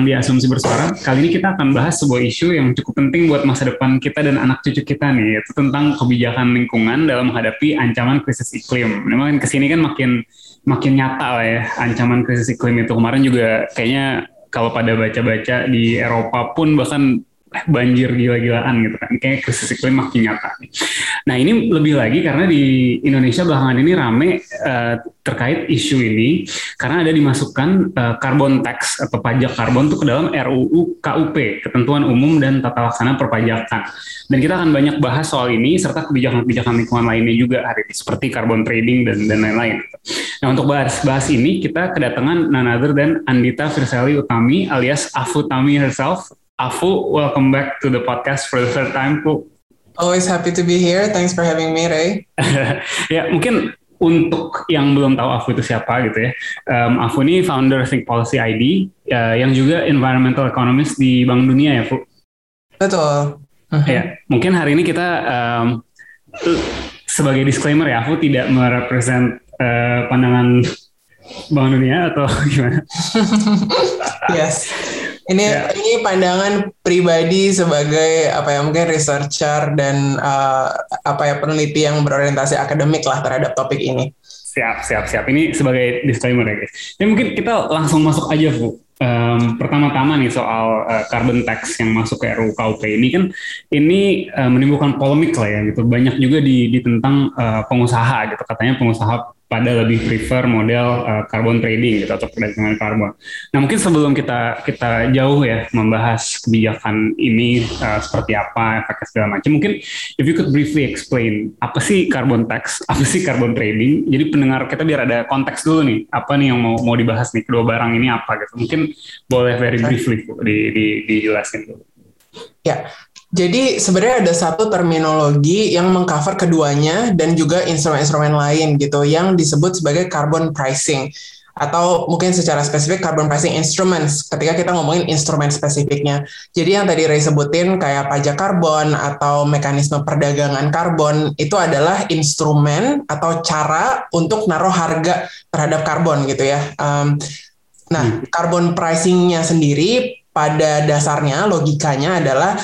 Datang di Asumsi Bersuara. Kali ini kita akan bahas sebuah isu yang cukup penting buat masa depan kita dan anak cucu kita nih, yaitu tentang kebijakan lingkungan dalam menghadapi ancaman krisis iklim. Memang ke sini kan makin makin nyata lah ya ancaman krisis iklim itu. Kemarin juga kayaknya kalau pada baca-baca di Eropa pun bahkan banjir gila-gilaan gitu kan. Kayak krisis iklim makin nyata. Nah ini lebih lagi karena di Indonesia belakangan ini rame uh, terkait isu ini karena ada dimasukkan uh, carbon tax atau pajak karbon itu ke dalam RUU KUP, Ketentuan Umum dan Tata Laksana Perpajakan. Dan kita akan banyak bahas soal ini serta kebijakan-kebijakan lingkungan lainnya juga hari ini seperti carbon trading dan dan lain-lain. Nah untuk bahas bahas ini kita kedatangan other dan Andita Firseli Utami alias Afu Tami herself Afu, welcome back to the podcast for the third time, Pu. Always happy to be here. Thanks for having me, Ray. ya, mungkin untuk yang belum tahu Afu itu siapa gitu ya. Um, Afu ini founder Think Policy ID uh, yang juga environmental economist di Bank Dunia ya, Pu. Betul. Uh-huh. Ya, mungkin hari ini kita um, sebagai disclaimer ya, Afu tidak merepresent uh, pandangan Bank Dunia atau gimana? yes. Ini yeah. ini pandangan pribadi sebagai apa ya mungkin researcher dan uh, apa ya peneliti yang berorientasi akademik lah terhadap topik ini. Siap, siap, siap. Ini sebagai disclaimer ya guys. Ya mungkin kita langsung masuk aja Bu. Um, pertama-tama nih soal uh, carbon tax yang masuk ke RUU KUP ini kan ini uh, menimbulkan polemik lah ya gitu. Banyak juga di, di tentang uh, pengusaha gitu. Katanya pengusaha pada lebih prefer model uh, carbon trading gitu atau perdagangan karbon. Nah mungkin sebelum kita kita jauh ya membahas kebijakan ini uh, seperti apa efeknya segala macam, mungkin if you could briefly explain apa sih carbon tax, apa sih carbon trading. Jadi pendengar kita biar ada konteks dulu nih apa nih yang mau mau dibahas nih kedua barang ini apa gitu. Mungkin boleh very briefly di, di, dijelasin dulu. Ya, jadi sebenarnya ada satu terminologi yang mengcover keduanya dan juga instrumen-instrumen lain gitu yang disebut sebagai carbon pricing atau mungkin secara spesifik carbon pricing instruments ketika kita ngomongin instrumen spesifiknya. Jadi yang tadi Ray sebutin kayak pajak karbon atau mekanisme perdagangan karbon itu adalah instrumen atau cara untuk naruh harga terhadap karbon gitu ya. Um, nah, carbon pricingnya sendiri pada dasarnya logikanya adalah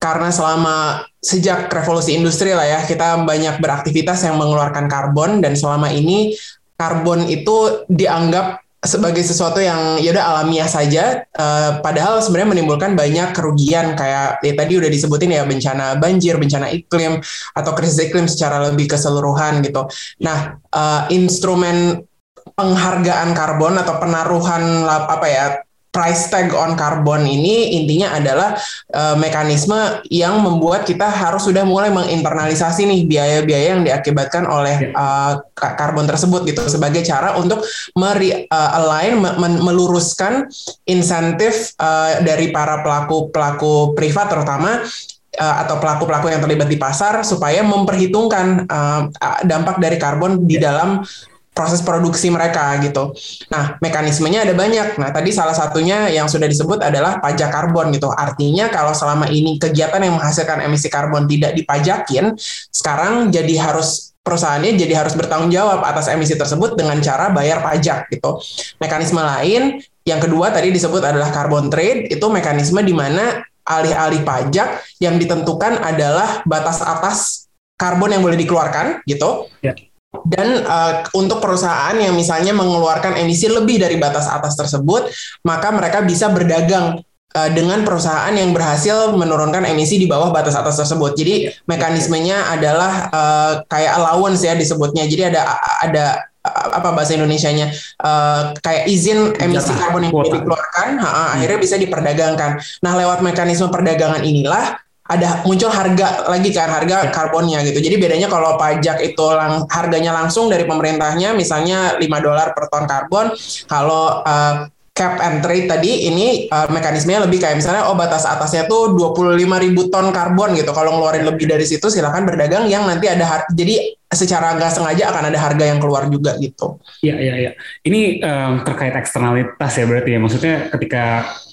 karena selama sejak revolusi industri lah ya kita banyak beraktivitas yang mengeluarkan karbon dan selama ini karbon itu dianggap sebagai sesuatu yang ya udah alamiah saja uh, padahal sebenarnya menimbulkan banyak kerugian kayak ya, tadi udah disebutin ya bencana banjir, bencana iklim atau krisis iklim secara lebih keseluruhan gitu. Nah, uh, instrumen penghargaan karbon atau penaruhan apa ya price tag on karbon ini intinya adalah uh, mekanisme yang membuat kita harus sudah mulai menginternalisasi nih biaya-biaya yang diakibatkan oleh uh, karbon tersebut gitu sebagai cara untuk meri, uh, align me, meluruskan insentif uh, dari para pelaku-pelaku privat terutama atau pelaku-pelaku yang terlibat di pasar supaya memperhitungkan uh, dampak dari karbon di dalam proses produksi mereka gitu. Nah, mekanismenya ada banyak. Nah, tadi salah satunya yang sudah disebut adalah pajak karbon gitu. Artinya kalau selama ini kegiatan yang menghasilkan emisi karbon tidak dipajakin, sekarang jadi harus perusahaannya jadi harus bertanggung jawab atas emisi tersebut dengan cara bayar pajak gitu. Mekanisme lain yang kedua tadi disebut adalah carbon trade, itu mekanisme di mana alih-alih pajak yang ditentukan adalah batas atas karbon yang boleh dikeluarkan gitu. Ya dan uh, untuk perusahaan yang misalnya mengeluarkan emisi lebih dari batas atas tersebut, maka mereka bisa berdagang uh, dengan perusahaan yang berhasil menurunkan emisi di bawah batas atas tersebut. Jadi mekanismenya adalah uh, kayak allowance ya disebutnya. Jadi ada ada apa bahasa Indonesia-nya uh, kayak izin emisi karbon yang dikeluarkan, ha, hmm. akhirnya bisa diperdagangkan. Nah, lewat mekanisme perdagangan inilah ada muncul harga lagi kan harga karbonnya gitu. Jadi bedanya kalau pajak itu lang, harganya langsung dari pemerintahnya misalnya 5 dolar per ton karbon, kalau uh, cap and trade tadi ini uh, mekanismenya lebih kayak misalnya oh batas atasnya tuh 25 ribu ton karbon gitu. Kalau ngeluarin lebih dari situ silakan berdagang yang nanti ada jadi secara nggak sengaja akan ada harga yang keluar juga gitu. Iya iya iya. Ini um, terkait eksternalitas ya berarti ya. Maksudnya ketika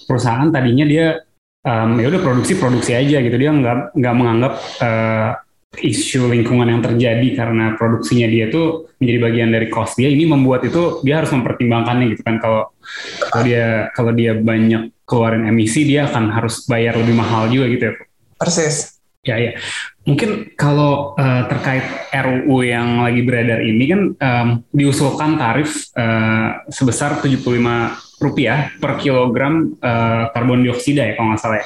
perusahaan tadinya dia um, ya udah produksi produksi aja gitu. Dia nggak nggak menganggap uh, isu lingkungan yang terjadi karena produksinya dia tuh menjadi bagian dari cost dia. Ini membuat itu dia harus mempertimbangkannya gitu kan. Kalau kalau dia kalau dia banyak keluarin emisi dia akan harus bayar lebih mahal juga gitu ya persis. Ya ya. Mungkin kalau uh, terkait RUU yang lagi beredar ini kan um, diusulkan tarif uh, sebesar 75 rupiah per kilogram uh, karbon dioksida ya kalau nggak salah ya.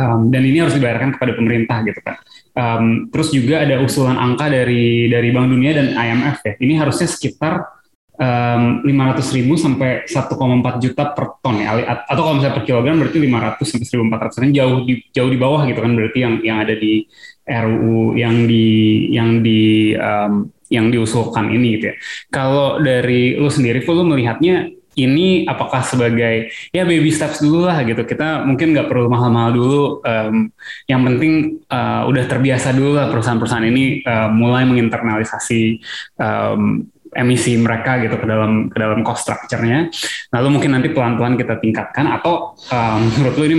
Um, dan ini harus dibayarkan kepada pemerintah gitu kan. Um, terus juga ada usulan angka dari dari Bank Dunia dan IMF ya. Ini harusnya sekitar um, 500 ribu sampai 1,4 juta per ton ya. Atau kalau misalnya per kilogram berarti 500 sampai 1.400 ini jauh di jauh di bawah gitu kan berarti yang yang ada di RUU yang di yang di um, yang diusulkan ini gitu ya. Kalau dari lu sendiri, lu melihatnya ini apakah sebagai ya baby steps dulu lah gitu. Kita mungkin nggak perlu mahal-mahal dulu um, yang penting uh, udah terbiasa dulu lah perusahaan-perusahaan ini uh, mulai menginternalisasi um, emisi mereka gitu ke dalam ke dalam cost structure-nya. Lalu mungkin nanti pelan-pelan kita tingkatkan atau um, menurut lu ini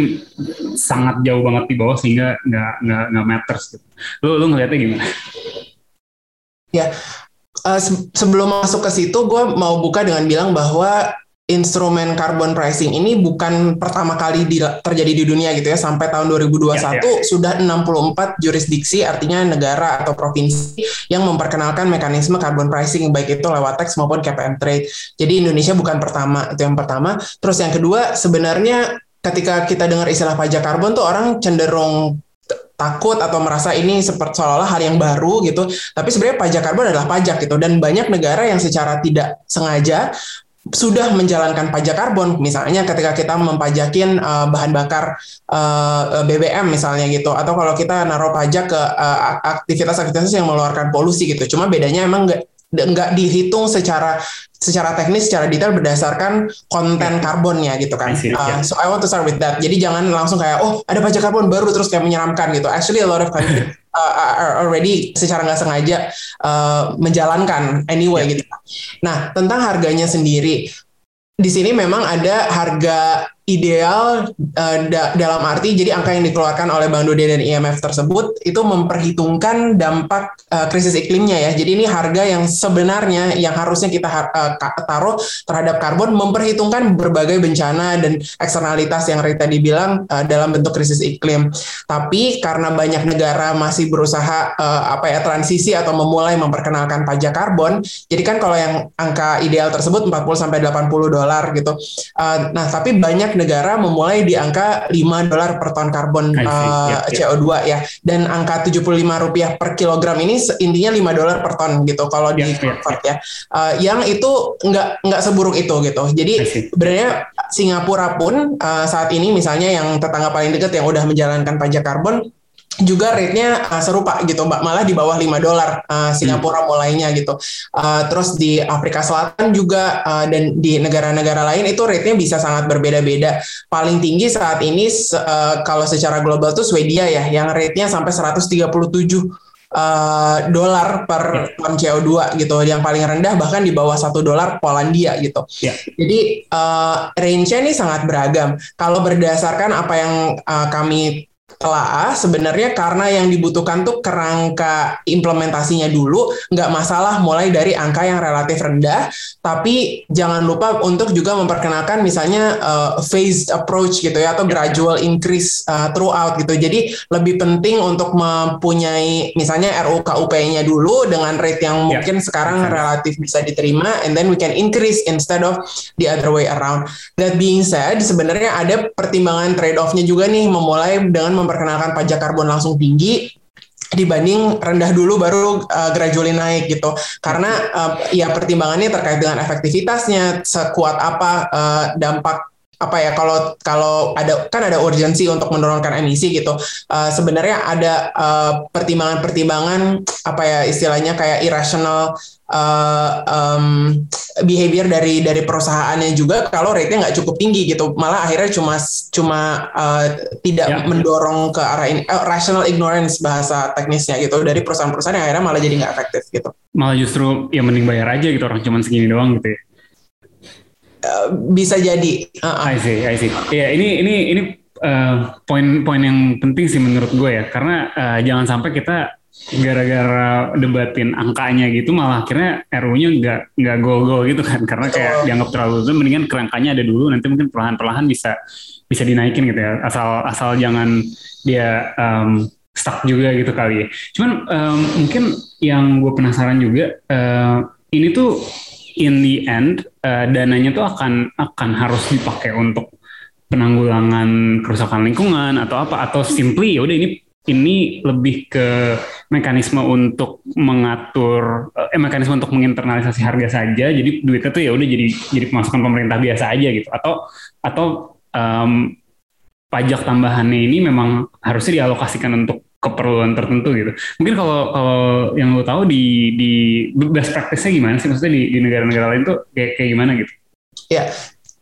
sangat jauh banget di bawah sehingga nggak nggak nggak matters gitu. Lu lu ngeliatnya gimana? Ya, uh, sebelum masuk ke situ, gue mau buka dengan bilang bahwa instrumen carbon pricing ini bukan pertama kali di, terjadi di dunia gitu ya sampai tahun 2021 ya, ya. sudah 64 jurisdiksi artinya negara atau provinsi yang memperkenalkan mekanisme carbon pricing baik itu lewat teks maupun cap and trade. Jadi Indonesia bukan pertama itu yang pertama. Terus yang kedua sebenarnya ketika kita dengar istilah pajak karbon tuh orang cenderung takut atau merasa ini seperti seolah-olah hal yang baru gitu. Tapi sebenarnya pajak karbon adalah pajak gitu dan banyak negara yang secara tidak sengaja sudah menjalankan pajak karbon. Misalnya ketika kita mempajakin uh, bahan bakar uh, eh, BBM misalnya gitu atau kalau kita naruh pajak ke aktivitas-aktivitas uh, yang mengeluarkan polusi gitu. Cuma bedanya emang nggak dihitung secara secara teknis secara detail berdasarkan konten yeah. karbonnya gitu kan. See, uh, So I want to start with that. Jadi jangan langsung kayak oh ada pajak karbon baru terus kayak menyeramkan gitu. Actually a lot of countries uh, are already secara nggak sengaja uh, menjalankan anyway yeah. gitu. Nah tentang harganya sendiri di sini memang ada harga ideal uh, da dalam arti jadi angka yang dikeluarkan oleh Bank Dunia dan IMF tersebut itu memperhitungkan dampak uh, krisis iklimnya ya. Jadi ini harga yang sebenarnya yang harusnya kita uh, taruh terhadap karbon memperhitungkan berbagai bencana dan eksternalitas yang Rita dibilang uh, dalam bentuk krisis iklim. Tapi karena banyak negara masih berusaha uh, apa ya transisi atau memulai memperkenalkan pajak karbon, jadi kan kalau yang angka ideal tersebut 40 sampai 80 dolar gitu. Uh, nah, tapi banyak negara memulai di angka 5 dolar per ton karbon uh, yeah, yeah. CO2 ya. Dan angka 75 rupiah per kilogram ini intinya 5 dolar per ton gitu kalau yeah, di convert yeah, yeah. ya. Uh, yang itu nggak nggak seburuk itu gitu. Jadi sebenarnya Singapura pun uh, saat ini misalnya yang tetangga paling dekat yang udah menjalankan pajak karbon juga rate-nya uh, serupa gitu, mbak malah di bawah 5 dolar uh, Singapura hmm. mulainya gitu. Uh, terus di Afrika Selatan juga uh, dan di negara-negara lain itu rate-nya bisa sangat berbeda-beda. Paling tinggi saat ini uh, kalau secara global tuh Swedia ya, yang rate-nya sampai 137 Uh, dolar per ton CO2 gitu. Yang paling rendah bahkan di bawah satu dolar Polandia gitu. Yeah. Jadi uh, range-nya ini sangat beragam. Kalau berdasarkan apa yang uh, kami telah sebenarnya karena yang dibutuhkan tuh kerangka implementasinya dulu nggak masalah mulai dari angka yang relatif rendah tapi jangan lupa untuk juga memperkenalkan misalnya uh, phased approach gitu ya atau gradual increase uh, throughout gitu jadi lebih penting untuk mempunyai misalnya RUKUP-nya dulu dengan rate yang ya. mungkin yeah. sekarang relatif bisa diterima and then we can increase instead of the other way around that being said sebenarnya ada pertimbangan trade off-nya juga nih memulai dengan memperkenalkan pajak karbon langsung tinggi dibanding rendah dulu baru uh, gradually naik gitu. Karena uh, ya pertimbangannya terkait dengan efektivitasnya sekuat apa uh, dampak apa ya kalau kalau ada kan ada urgensi untuk menurunkan emisi gitu. Uh, sebenarnya ada pertimbangan-pertimbangan uh, apa ya istilahnya kayak irrational uh, um, behavior dari dari perusahaannya juga kalau rate-nya nggak cukup tinggi gitu malah akhirnya cuma cuma uh, tidak ya. mendorong ke arah ini uh, rational ignorance bahasa teknisnya gitu dari perusahaan-perusahaan yang akhirnya malah jadi nggak efektif gitu malah justru ya mending bayar aja gitu orang cuma segini doang gitu ya uh, bisa jadi. Uh -uh. I see I see. Ya ini ini ini poin-poin uh, yang penting sih menurut gue ya. Karena uh, jangan sampai kita gara-gara debatin angkanya gitu malah akhirnya RU-nya nggak nggak gol-gol gitu kan. Karena kayak dianggap terlalu itu mendingan kerangkanya ada dulu. Nanti mungkin perlahan-perlahan bisa bisa dinaikin gitu ya. Asal asal jangan dia um, stuck juga gitu kali ya. Cuman um, mungkin yang gue penasaran juga uh, ini tuh in the end uh, dananya tuh akan akan harus dipakai untuk penanggulangan kerusakan lingkungan atau apa atau simply ya udah ini ini lebih ke mekanisme untuk mengatur eh mekanisme untuk menginternalisasi harga saja. Jadi duitnya tuh ya udah jadi jadi pemasukan pemerintah biasa aja gitu. Atau atau um, pajak tambahannya ini memang harusnya dialokasikan untuk keperluan tertentu gitu mungkin kalau kalau yang lo tahu di di best practice-nya gimana sih maksudnya di, di negara-negara lain tuh kayak kayak gimana gitu ya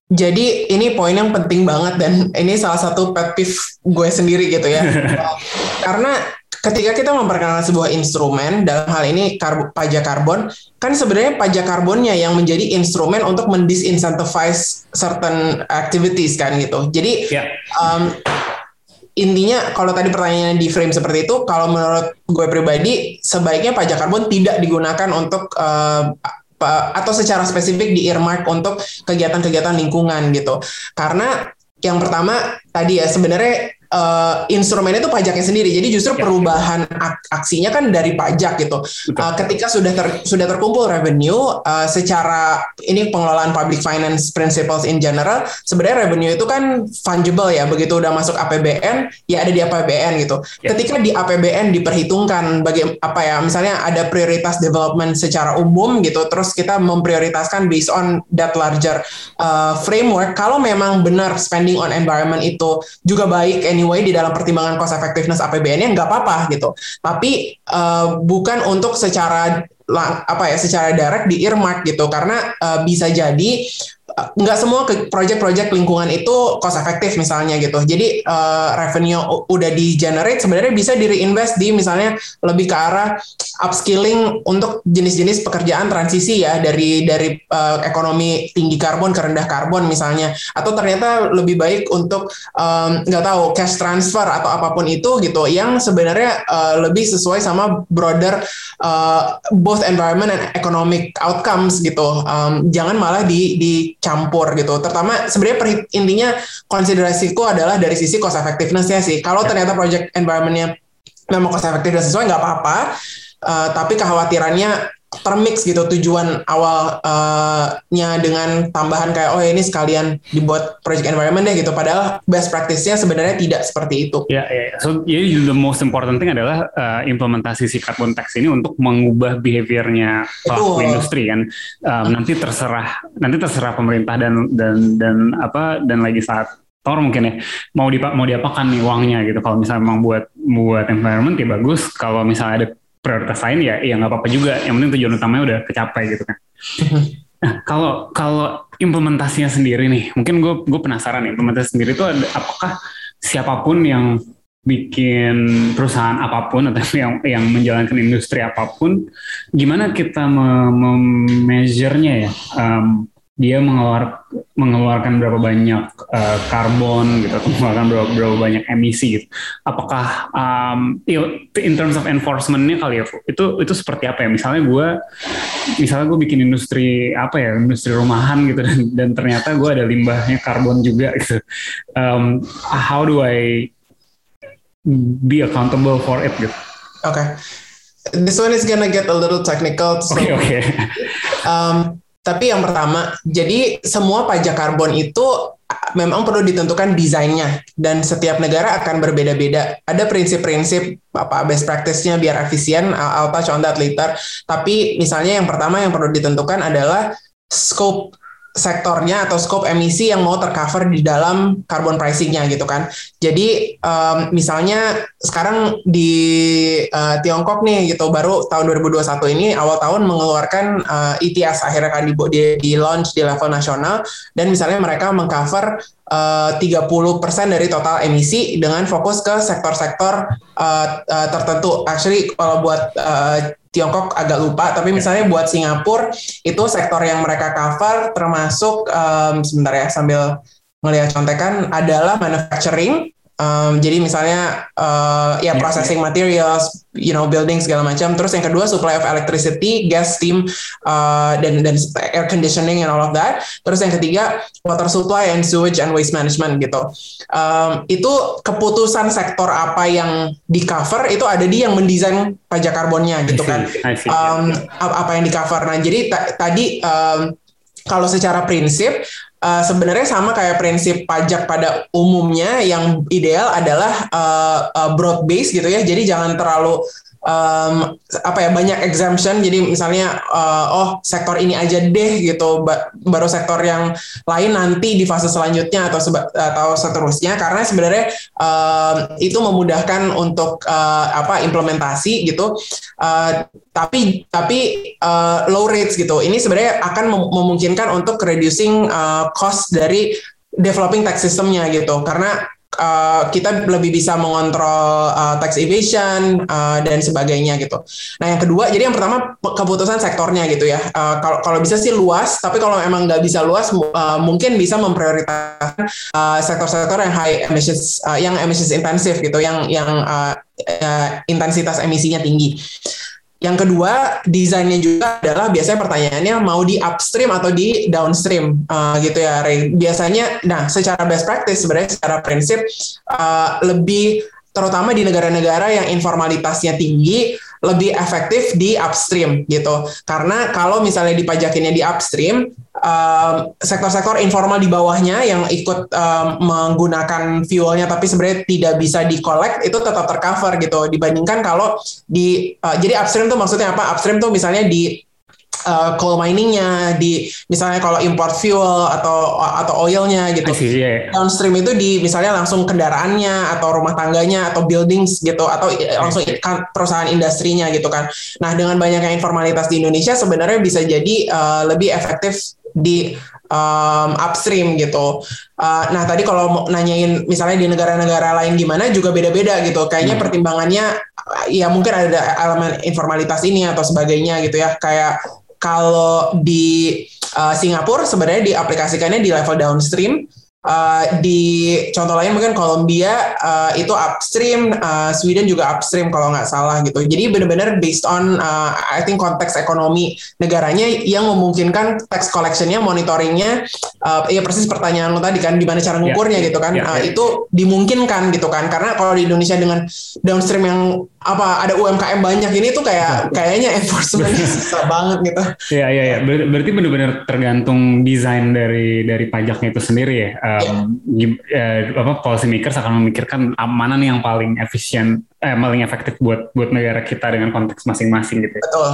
jadi ini poin yang penting banget dan ini salah satu pet peeve gue sendiri gitu ya. Karena ketika kita memperkenalkan sebuah instrumen dalam hal ini kar pajak karbon, kan sebenarnya pajak karbonnya yang menjadi instrumen untuk mendisincentivise certain activities kan gitu. Jadi yeah. um, intinya kalau tadi pertanyaannya di frame seperti itu, kalau menurut gue pribadi sebaiknya pajak karbon tidak digunakan untuk uh, atau secara spesifik di earmark untuk kegiatan-kegiatan lingkungan gitu. Karena yang pertama tadi ya sebenarnya uh, instrumen itu pajaknya sendiri. Jadi justru ya. perubahan ak aksinya kan dari pajak gitu. Uh, ketika sudah ter sudah terkumpul revenue uh, secara ini pengelolaan public finance principles in general, sebenarnya revenue itu kan fungible ya. Begitu udah masuk APBN, ya ada di APBN gitu. Ya. Ketika di APBN diperhitungkan bagi apa ya, misalnya ada prioritas development secara umum gitu, terus kita memprioritaskan based on that larger uh, framework. Kalau memang benar spending on environment itu juga baik anyway di dalam pertimbangan cost effectiveness APBN-nya nggak apa-apa gitu. Tapi uh, bukan untuk secara apa ya secara direct di earmark gitu karena uh, bisa jadi nggak semua project-project lingkungan itu cost efektif misalnya gitu. Jadi uh, revenue udah di generate sebenarnya bisa di reinvest di misalnya lebih ke arah upskilling untuk jenis-jenis pekerjaan transisi ya dari dari uh, ekonomi tinggi karbon ke rendah karbon misalnya atau ternyata lebih baik untuk nggak tahu cash transfer atau apa pun itu gitu yang sebenarnya uh, lebih sesuai sama broader uh, both environment and economic outcomes gitu. Um, jangan malah di di campur gitu. Terutama sebenarnya intinya konsiderasiku adalah dari sisi cost effectiveness ya sih. Kalau ternyata project environmentnya memang cost effective dan sesuai nggak apa-apa. Uh, tapi kekhawatirannya termix gitu tujuan awalnya uh dengan tambahan kayak oh ini sekalian dibuat project environment deh gitu padahal best practice-nya sebenarnya tidak seperti itu. Ya, ya. so jadi the most important thing adalah uh, implementasi si carbon tax ini untuk mengubah behaviornya pelaku industri kan. Um, nanti terserah nanti terserah pemerintah dan dan dan apa dan lagi saat Tor mungkin ya mau di mau diapakan nih uangnya gitu kalau misalnya memang buat buat environment ya bagus kalau misalnya ada prioritas lain ya ya nggak apa-apa juga. Yang penting tujuan utamanya udah kecapai gitu kan. Nah kalau kalau implementasinya sendiri nih mungkin gue gue penasaran nih implementasi sendiri itu ada apakah siapa pun yang bikin perusahaan apa pun atau yang yang menjalankan industri apa pun gimana kita memeasure-nya ya? Um, dia mengeluar, mengeluarkan berapa banyak uh, karbon gitu atau mengeluarkan berapa, berapa banyak emisi gitu. Apakah um, in terms of enforcementnya kali ya itu itu seperti apa ya? Misalnya gue misalnya gue bikin industri apa ya industri rumahan gitu dan, dan ternyata gue ada limbahnya karbon juga gitu. Um, how do I be accountable for it gitu? Oke. Okay. This one is gonna get a little technical. Oke so, oke. Okay, okay. um, tapi yang pertama, jadi semua pajak karbon itu memang perlu ditentukan desainnya dan setiap negara akan berbeda-beda. Ada prinsip-prinsip apa best practice-nya biar efisien. On that later. Tapi misalnya yang pertama yang perlu ditentukan adalah scope sektornya atau scope emisi yang mau tercover di dalam carbon pricingnya gitu kan. Jadi um, misalnya sekarang di uh, Tiongkok nih gitu baru tahun 2021 ini awal tahun mengeluarkan uh, ETS akhirnya kan di, di, di launch di level nasional dan misalnya mereka mengcover uh, 30% dari total emisi dengan fokus ke sektor-sektor uh, uh, tertentu. Actually kalau buat uh, Tiongkok agak lupa, tapi misalnya buat Singapura itu sektor yang mereka cover termasuk um, sebentar ya sambil ngelihat contekan adalah manufacturing, Um, jadi misalnya uh, ya yeah, processing yeah. materials, you know building segala macam. Terus yang kedua supply of electricity, gas, steam, uh, dan dan air conditioning and all of that. Terus yang ketiga water supply and sewage and waste management gitu. Um, itu keputusan sektor apa yang di cover itu ada di yang mendesain pajak karbonnya gitu kan. Um, apa yang di cover. Nah jadi tadi um, kalau secara prinsip uh, sebenarnya sama kayak prinsip pajak pada umumnya yang ideal adalah uh, uh, broad base gitu ya. Jadi jangan terlalu um, apa ya banyak exemption. Jadi misalnya uh, oh sektor ini aja deh gitu baru sektor yang lain nanti di fase selanjutnya atau seba, atau seterusnya. Karena sebenarnya um, itu memudahkan untuk uh, apa implementasi gitu. Uh, tapi tapi uh, low rates gitu. Ini sebenarnya akan memungkinkan untuk reducing uh, cost dari developing tax systemnya gitu. Karena uh, kita lebih bisa mengontrol uh, tax evasion uh, dan sebagainya gitu. Nah yang kedua, jadi yang pertama keputusan sektornya gitu ya. Uh, kalau kalau bisa sih luas, tapi kalau emang nggak bisa luas, uh, mungkin bisa memprioritaskan uh, sektor-sektor yang high emissions, uh, yang emissions intensif gitu, yang yang uh, uh, intensitas emisinya tinggi. Yang kedua, desainnya juga adalah biasanya pertanyaannya mau di upstream atau di downstream uh, gitu ya, Ray. Biasanya, nah secara best practice sebenarnya secara prinsip uh, lebih terutama di negara-negara yang informalitasnya tinggi lebih efektif di upstream gitu. Karena kalau misalnya dipajakinnya di upstream, sektor-sektor um, informal di bawahnya yang ikut um, menggunakan fuelnya tapi sebenarnya tidak bisa di collect itu tetap tercover gitu dibandingkan kalau di uh, jadi upstream tuh maksudnya apa? Upstream tuh misalnya di uh, coal miningnya di misalnya kalau import fuel atau atau oilnya gitu see, yeah. downstream itu di misalnya langsung kendaraannya atau rumah tangganya atau buildings gitu atau langsung kan, perusahaan industrinya gitu kan nah dengan banyaknya informalitas di Indonesia sebenarnya bisa jadi uh, lebih efektif di um, upstream gitu. Uh, nah tadi kalau nanyain misalnya di negara-negara lain gimana juga beda-beda gitu. Kayaknya hmm. pertimbangannya ya mungkin ada elemen informalitas ini atau sebagainya gitu ya. Kayak kalau di uh, Singapura sebenarnya diaplikasikannya di level downstream Uh, di contoh lain mungkin Kolombia uh, itu upstream, uh, Sweden juga upstream kalau nggak salah gitu. Jadi benar-benar based on uh, I think konteks ekonomi negaranya yang memungkinkan tax collectionnya, monitoringnya, uh, ya persis pertanyaan lo tadi kan, gimana cara ya, ngukurnya yeah, gitu kan? Yeah, uh, yeah. Itu dimungkinkan gitu kan? Karena kalau di Indonesia dengan downstream yang apa ada UMKM banyak ini tuh kayak kayaknya enforcement susah banget gitu. Iya iya iya. Berarti benar-benar tergantung desain dari dari pajaknya itu sendiri ya um, yeah. uh, apa policy makers akan memikirkan mana nih yang paling efisien eh paling efektif buat buat negara kita dengan konteks masing-masing gitu. Ya. Betul.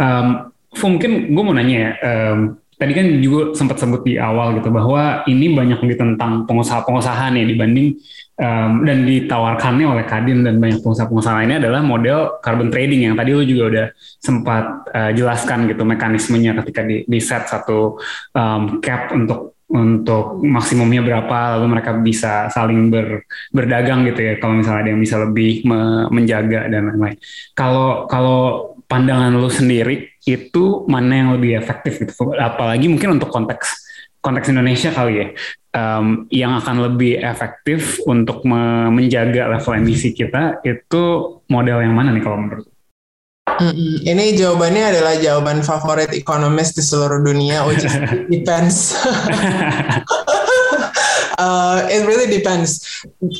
Um, mungkin gue mau nanya ya, um, tadi kan juga sempat sebut di awal gitu bahwa ini banyak tentang pengusaha-pengusaha nih dibanding um, dan ditawarkannya oleh Kadin dan banyak pengusaha-pengusaha lainnya adalah model carbon trading yang tadi lo juga udah sempat uh, jelaskan gitu mekanismenya ketika di, di set satu um, cap untuk untuk maksimumnya berapa lalu mereka bisa saling ber, berdagang gitu ya kalau misalnya ada yang bisa lebih me, menjaga dan lain-lain. Kalau kalau pandangan lu sendiri itu mana yang lebih efektif gitu apalagi mungkin untuk konteks konteks Indonesia kali ya um, yang akan lebih efektif untuk me, menjaga level emisi kita itu model yang mana nih kalau menurut Mm-mm. Ini jawabannya adalah jawaban favorit ekonomis di seluruh dunia, which is depends. uh, it really depends.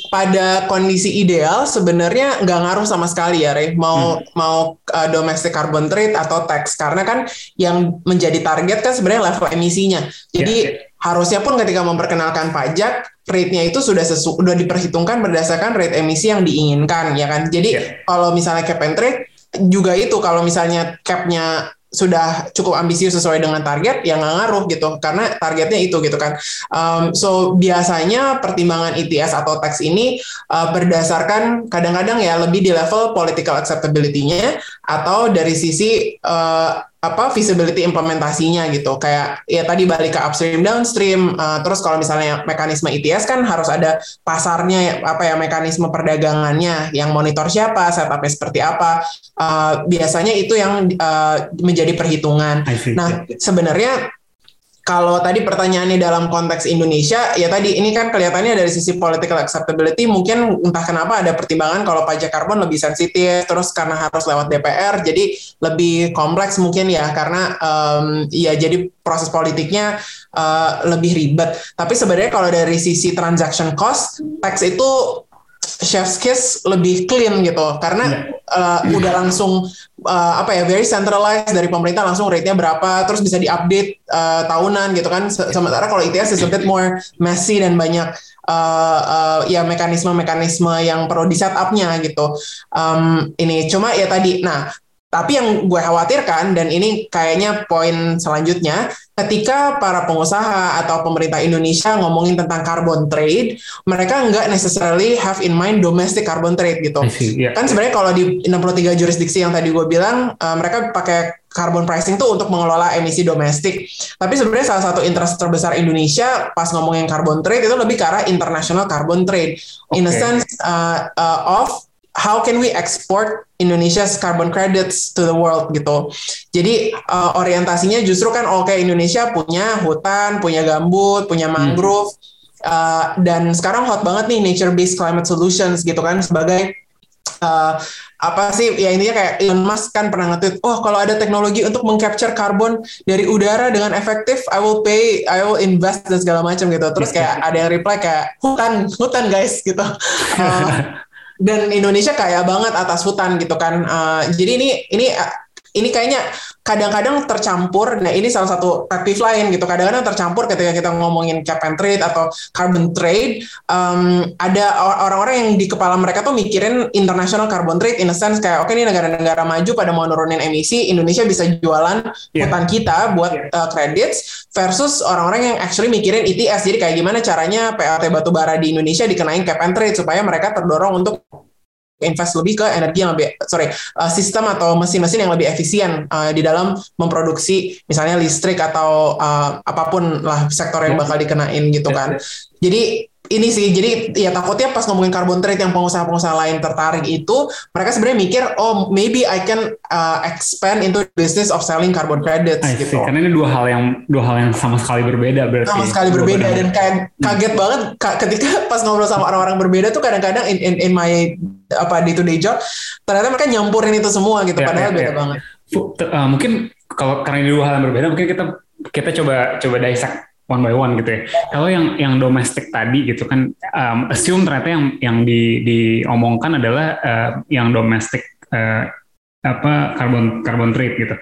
Pada kondisi ideal sebenarnya nggak ngaruh sama sekali ya, Rey. Mau hmm. mau uh, domestic carbon trade atau tax karena kan yang menjadi target kan sebenarnya level emisinya. Jadi yeah. harusnya pun ketika memperkenalkan pajak rate-nya itu sudah sesu sudah diperhitungkan berdasarkan rate emisi yang diinginkan ya kan. Jadi yeah. kalau misalnya cap and trade juga itu kalau misalnya capnya sudah cukup ambisius sesuai dengan target yang nggak ngaruh gitu. Karena targetnya itu gitu kan. Um, so biasanya pertimbangan ETS atau tax ini uh, berdasarkan kadang-kadang ya lebih di level political acceptability-nya atau dari sisi uh, apa visibility implementasinya gitu. Kayak ya tadi balik ke upstream downstream uh, terus kalau misalnya mekanisme ETS kan harus ada pasarnya apa ya mekanisme perdagangannya yang monitor siapa setupnya seperti apa. Uh, biasanya itu yang uh, menjadi perhitungan. Nah sebenarnya kalau tadi pertanyaannya dalam konteks Indonesia, ya tadi ini kan kelihatannya dari sisi political acceptability mungkin entah kenapa ada pertimbangan kalau pajak karbon lebih sensitif, terus karena harus lewat DPR, jadi lebih kompleks mungkin ya karena um, ya jadi proses politiknya uh, lebih ribet. Tapi sebenarnya kalau dari sisi transaction cost, tax itu chef's kiss lebih clean gitu. Karena uh, udah langsung uh, apa ya very centralized dari pemerintah langsung rate-nya berapa terus bisa diupdate uh, tahunan gitu kan. Sementara kalau ITS is a bit more messy dan banyak uh, uh, ya mekanisme-mekanisme yang perlu di setupnya gitu. Um, ini cuma ya tadi nah tapi yang gue khawatirkan dan ini kayaknya poin selanjutnya, ketika para pengusaha atau pemerintah Indonesia ngomongin tentang carbon trade, mereka nggak necessarily have in mind domestic carbon trade gitu. See, yeah. Kan sebenarnya kalau di 63 jurisdiksi yang tadi gue bilang, uh, mereka pakai carbon pricing tuh untuk mengelola emisi domestik. Tapi sebenarnya salah satu interest terbesar Indonesia pas ngomongin carbon trade itu lebih ke arah international carbon trade. Okay. In a sense uh, uh, of how can we export Indonesia's carbon credits to the world gitu. Jadi uh, orientasinya justru kan oke okay, Indonesia punya hutan, punya gambut, punya hmm. mangrove hmm. uh, dan sekarang hot banget nih nature based climate solutions gitu kan sebagai uh, apa sih ya intinya kayak Elon Musk kan pernah nge-tweet, oh kalau ada teknologi untuk mengcapture karbon dari udara dengan efektif, I will pay, I will invest dan segala macam gitu. Terus kayak ada yang reply kayak hutan, hutan guys gitu. Uh, dan Indonesia kaya banget atas hutan gitu kan. Uh, jadi ini ini ini kayaknya kadang-kadang tercampur. Nah, ini salah satu aktif lain gitu. Kadang-kadang tercampur ketika kita ngomongin cap and trade atau carbon trade. Um, ada orang-orang yang di kepala mereka tuh mikirin international carbon trade in a sense kayak oke okay, ini negara-negara maju pada mau nurunin emisi, Indonesia bisa jualan yeah. hutan kita buat yeah. uh, credits versus orang-orang yang actually mikirin ETS. Jadi kayak gimana caranya PLT batubara di Indonesia dikenain cap and trade supaya mereka terdorong untuk invest lebih ke energi yang lebih sorry uh, sistem atau mesin-mesin yang lebih efisien uh, di dalam memproduksi misalnya listrik atau uh, apa pun lah sektor yang bakal dikenain gitu kan. Jadi ini sih jadi ya takutnya pas ngomongin carbon trade yang pengusaha-pengusaha lain tertarik itu mereka sebenarnya mikir oh maybe I can uh, expand into business of selling carbon credits I gitu. Karena ini dua hal yang dua hal yang sama sekali berbeda berarti. Sama sekali berbeda dan kayak hmm. kaget hmm. banget ketika pas ngobrol sama orang-orang berbeda tuh kadang-kadang in, in in my apa day to day job ternyata mereka nyampurin itu semua gitu yeah, padahal yeah, beda yeah. banget. Uh, mungkin kalau karena ini dua hal yang berbeda mungkin kita kita coba coba dissect one by one gitu ya. Kalau yang yang domestik tadi gitu kan, um, assume ternyata yang yang di diomongkan adalah uh, yang domestik uh, apa carbon carbon trade gitu.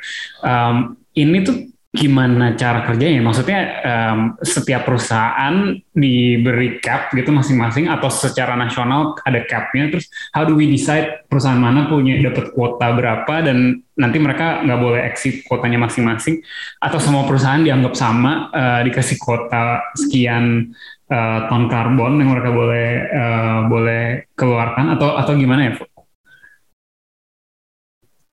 Um, ini tuh gimana cara kerjanya? Maksudnya um, setiap perusahaan diberi cap gitu masing-masing atau secara nasional ada capnya. Terus how do we decide perusahaan mana punya dapat kuota berapa dan nanti mereka nggak boleh exit kuotanya masing-masing atau semua perusahaan dianggap sama uh, dikasih kuota sekian uh, ton karbon yang mereka boleh uh, boleh keluarkan atau atau gimana ya?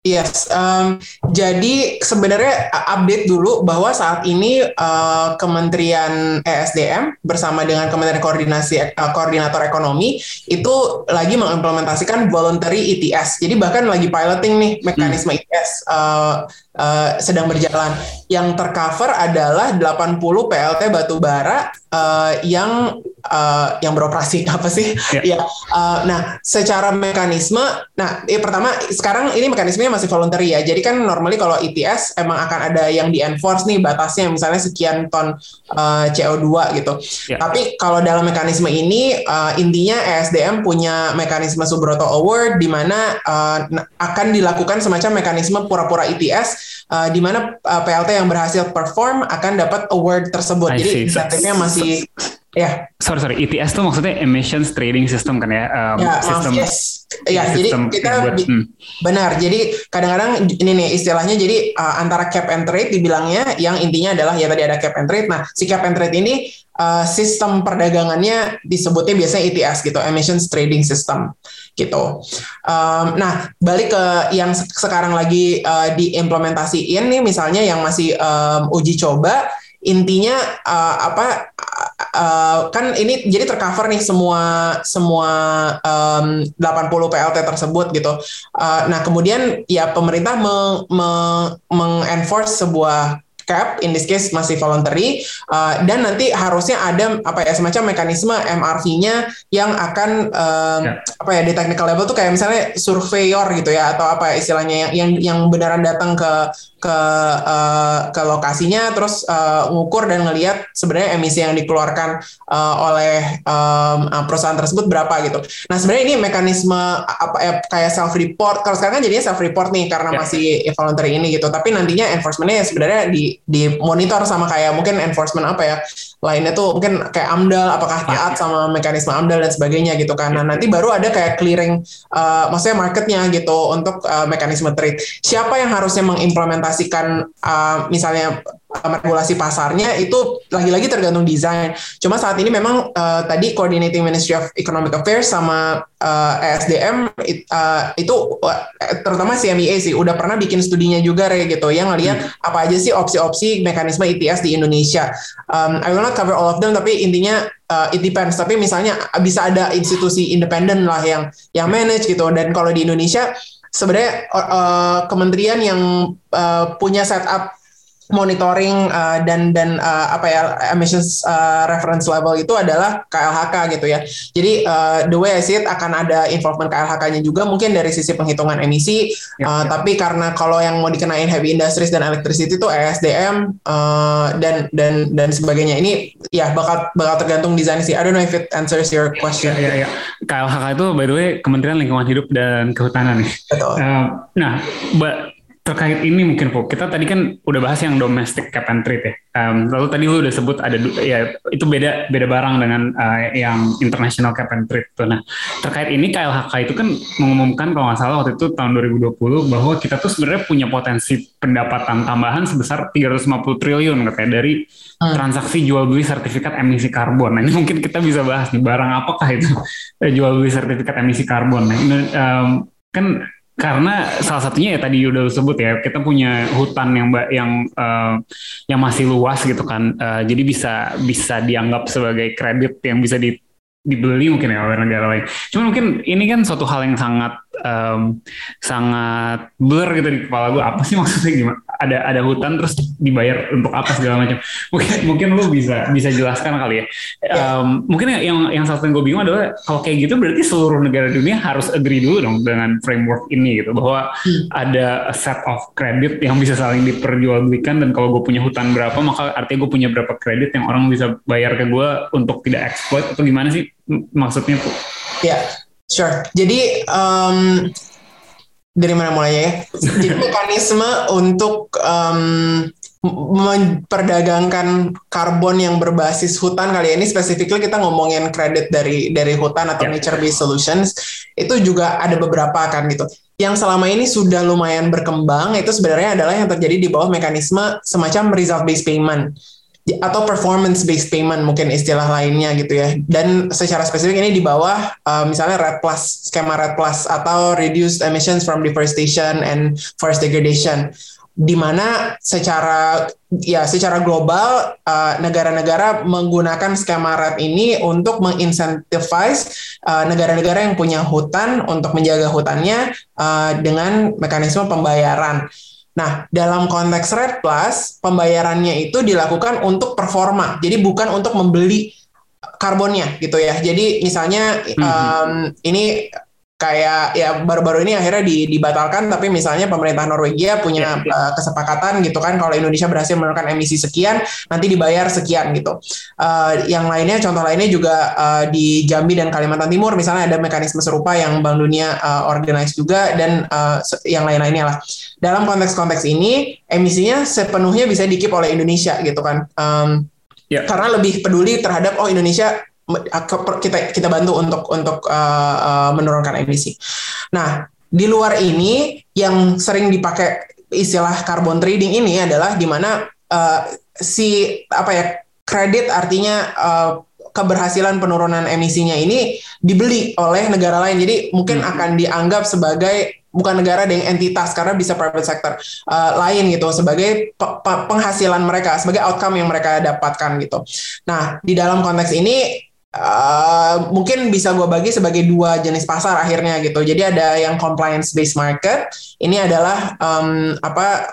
Yes, um, jadi sebenarnya update dulu bahwa saat ini uh, Kementerian ESDM bersama dengan Kementerian Koordinasi uh, Koordinator Ekonomi itu lagi mengimplementasikan voluntary ETS. Jadi bahkan lagi piloting nih mekanisme hmm. ETS uh, uh, sedang berjalan. Yang tercover adalah 80 PLT batubara uh, yang uh, yang beroperasi apa sih? Yeah. ya. Uh, nah, secara mekanisme, nah, ya pertama sekarang ini mekanismenya masih voluntary ya. Jadi kan normally kalau ETS emang akan ada yang di enforce nih batasnya misalnya sekian ton uh, CO2 gitu. Yeah. Tapi kalau dalam mekanisme ini uh, intinya ESDM punya mekanisme Subroto Award di mana uh, akan dilakukan semacam mekanisme pura-pura ETS uh, di mana uh, PLT yang berhasil perform akan dapat award tersebut. Jadi insentifnya masih Ya. Sorry sorry, ETS tuh maksudnya emissions trading system kan ya? Um, ya, sistem, yes. Ya, jadi kita buat, hmm. benar. Jadi kadang-kadang ini nih istilahnya jadi uh, antara cap and trade dibilangnya yang intinya adalah ya tadi ada cap and trade. Nah, si cap and trade ini uh, sistem perdagangannya disebutnya biasanya ETS gitu, emissions trading system gitu. Um, nah, balik ke yang sekarang lagi uh, diimplementasiin nih misalnya yang masih um, uji coba intinya uh, apa uh, kan ini jadi tercover nih semua semua um, 80 PLT tersebut gitu. Uh, nah kemudian ya pemerintah meng, meng, mengenforce sebuah cap in this case masih voluntary uh, dan nanti harusnya ada apa ya semacam mekanisme MRV-nya yang akan um, yeah. apa ya di technical level tuh kayak misalnya surveyor gitu ya atau apa istilahnya yang yang yang beneran datang ke ke uh, ke lokasinya terus uh, ngukur dan ngelihat sebenarnya emisi yang dikeluarkan uh, oleh um, perusahaan tersebut berapa gitu. Nah sebenarnya ini mekanisme apa ya, kayak self report. Kalau sekarang kan jadinya self report nih karena yeah. masih voluntary ini gitu. Tapi nantinya enforcementnya sebenarnya di di monitor sama kayak mungkin enforcement apa ya lainnya tuh mungkin kayak AMDAL apakah ya, taat yeah. sama mekanisme AMDAL dan sebagainya gitu kan. Nah, nanti baru ada kayak clearing uh, maksudnya marketnya gitu untuk uh, mekanisme trade. Siapa yang harusnya mengimplementasikan uh, misalnya regulasi pasarnya itu lagi-lagi tergantung desain. Cuma saat ini memang uh, tadi coordinating Ministry of Economic Affairs sama uh, ESDM it, uh, itu uh, terutama CMEA sih udah pernah bikin studinya juga kayak gitu yang ngelihat hmm. apa aja sih opsi-opsi mekanisme ETS di Indonesia. Um, I will not cover all of them tapi intinya uh, it depends. Tapi misalnya bisa ada institusi independen lah yang yang manage gitu dan kalau di Indonesia sebenarnya uh, kementerian yang uh, punya setup monitoring uh, dan dan uh, apa ya emissions uh, reference level itu adalah KLHK gitu ya. Jadi uh, the way I see it akan ada involvement KLHK-nya juga mungkin dari sisi penghitungan emisi. Ya, uh, ya. Tapi karena kalau yang mau dikenain heavy industries dan electricity itu ESDM uh, dan dan dan sebagainya ini ya bakal bakal tergantung desain sih. I don't know if it answers your question. Ya, ya, ya. KLHK itu by the way Kementerian Lingkungan Hidup dan Kehutanan nih. Betul. Uh, nah, terkait ini mungkin Bu, kita tadi kan udah bahas yang domestic cap and trade ya. Um, lalu tadi lu udah sebut ada ya itu beda beda barang dengan uh, yang international cap and trade tuh. Nah, terkait ini KLHK itu kan mengumumkan kalau nggak salah waktu itu tahun 2020 bahwa kita tuh sebenarnya punya potensi pendapatan tambahan sebesar 350 triliun katanya dari hmm. transaksi jual beli sertifikat emisi karbon. Nah, ini mungkin kita bisa bahas nih barang apakah itu jual beli sertifikat emisi karbon. Nah, ini um, kan karena salah satunya ya tadi udah sebut ya kita punya hutan yang yang uh, yang masih luas gitu kan. Uh, jadi bisa bisa dianggap sebagai kredit yang bisa di, dibeli mungkin ya oleh negara lain. Cuma mungkin ini kan suatu hal yang sangat um, sangat blur gitu di kepala gue apa sih maksudnya gimana ada ada hutan terus dibayar untuk apa segala macam mungkin mungkin lu bisa bisa jelaskan kali ya um, mungkin yang yang satu yang gue bingung adalah kalau kayak gitu berarti seluruh negara dunia harus agree dulu dong dengan framework ini gitu bahwa hmm. ada set of credit yang bisa saling diperjualbelikan dan kalau gue punya hutan berapa maka artinya gue punya berapa kredit yang orang bisa bayar ke gue untuk tidak exploit atau gimana sih maksudnya tuh ya Sure. Jadi um, dari mana mulainya ya? Jadi mekanisme untuk um, memperdagangkan karbon yang berbasis hutan kali ya. ini spesifiknya kita ngomongin kredit dari dari hutan atau yeah. nature based solutions itu juga ada beberapa kan gitu. Yang selama ini sudah lumayan berkembang itu sebenarnya adalah yang terjadi di bawah mekanisme semacam result based payment atau performance based payment mungkin istilah lainnya gitu ya. Dan secara spesifik ini di bawah uh, misalnya Red Plus, skema Red Plus atau reduced emissions from deforestation and forest degradation di mana secara ya secara global uh, negara-negara uh, menggunakan skema red ini untuk mengincentivize uh, negara-negara yang punya hutan untuk menjaga hutannya uh, dengan mekanisme pembayaran. Nah, dalam konteks Red Plus, pembayarannya itu dilakukan untuk performa, jadi bukan untuk membeli karbonnya gitu ya. Jadi misalnya mm -hmm. um, ini kayak ya baru-baru ini akhirnya dibatalkan tapi misalnya pemerintah Norwegia punya yeah, yeah. Uh, kesepakatan gitu kan kalau Indonesia berhasil menurunkan emisi sekian nanti dibayar sekian gitu. Uh, yang lainnya contoh lainnya juga uh, di Jambi dan Kalimantan Timur misalnya ada mekanisme serupa yang Bank Dunia uh, organize juga dan uh, yang lain-lainnya lah. Dalam konteks-konteks ini emisinya sepenuhnya bisa dikip oleh Indonesia gitu kan. Um, yeah. karena lebih peduli terhadap oh Indonesia kita kita bantu untuk untuk uh, uh, menurunkan emisi. Nah di luar ini yang sering dipakai istilah carbon trading ini adalah di mana uh, si apa ya kredit artinya uh, keberhasilan penurunan emisinya ini dibeli oleh negara lain. Jadi mungkin hmm. akan dianggap sebagai bukan negara dengan entitas karena bisa private sector uh, lain gitu sebagai pe pe penghasilan mereka sebagai outcome yang mereka dapatkan gitu. Nah di dalam konteks ini Uh, mungkin bisa gue bagi sebagai dua jenis pasar akhirnya gitu. Jadi ada yang compliance based market. Ini adalah um, apa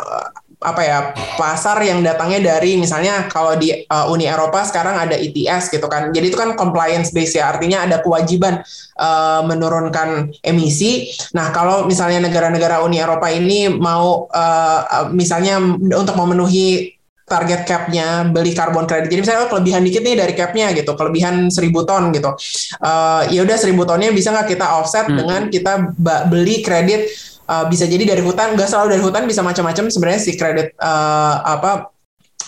apa ya pasar yang datangnya dari misalnya kalau di uh, Uni Eropa sekarang ada ETS gitu kan jadi itu kan compliance base ya artinya ada kewajiban uh, menurunkan emisi nah kalau misalnya negara-negara Uni Eropa ini mau uh, misalnya untuk memenuhi target capnya beli carbon credit. Jadi misalnya oh, kelebihan dikit nih dari capnya gitu, kelebihan 1000 ton gitu. Uh, ya udah 1000 tonnya bisa nggak kita offset hmm. dengan kita beli kredit uh, bisa jadi dari hutan nggak selalu dari hutan bisa macam-macam sebenarnya si kredit uh, apa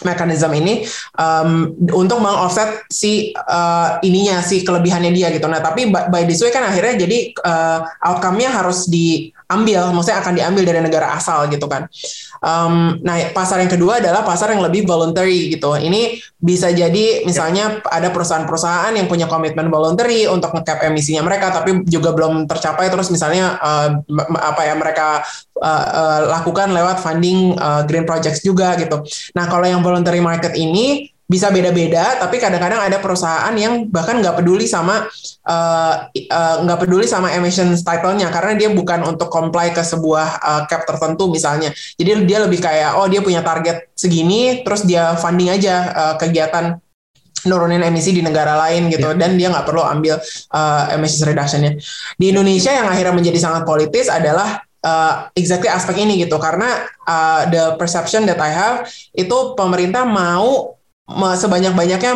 mekanisme ini um, untuk mengoffset si uh, ininya si kelebihannya dia gitu. Nah tapi by, by this way kan akhirnya jadi uh, outcome-nya harus diambil, maksudnya akan diambil dari negara asal gitu kan. Um, nah, pasar yang kedua adalah pasar yang lebih voluntary gitu. Ini bisa jadi misalnya ada perusahaan-perusahaan yang punya komitmen voluntary untuk ngecap emisinya mereka, tapi juga belum tercapai. Terus misalnya uh, apa ya mereka uh, uh, lakukan lewat funding uh, green projects juga gitu. Nah, kalau yang voluntary market ini bisa beda-beda, tapi kadang-kadang ada perusahaan yang bahkan nggak peduli sama uh, uh, peduli sama emission title-nya karena dia bukan untuk comply ke sebuah uh, cap tertentu misalnya. Jadi dia lebih kayak oh dia punya target segini, terus dia funding aja uh, kegiatan nurunin emisi di negara lain gitu yeah. dan dia nggak perlu ambil uh, emission reduction-nya. Di Indonesia yang akhirnya menjadi sangat politis adalah uh, exactly aspek ini gitu. Karena uh, the perception that I have itu pemerintah mau sebanyak-banyaknya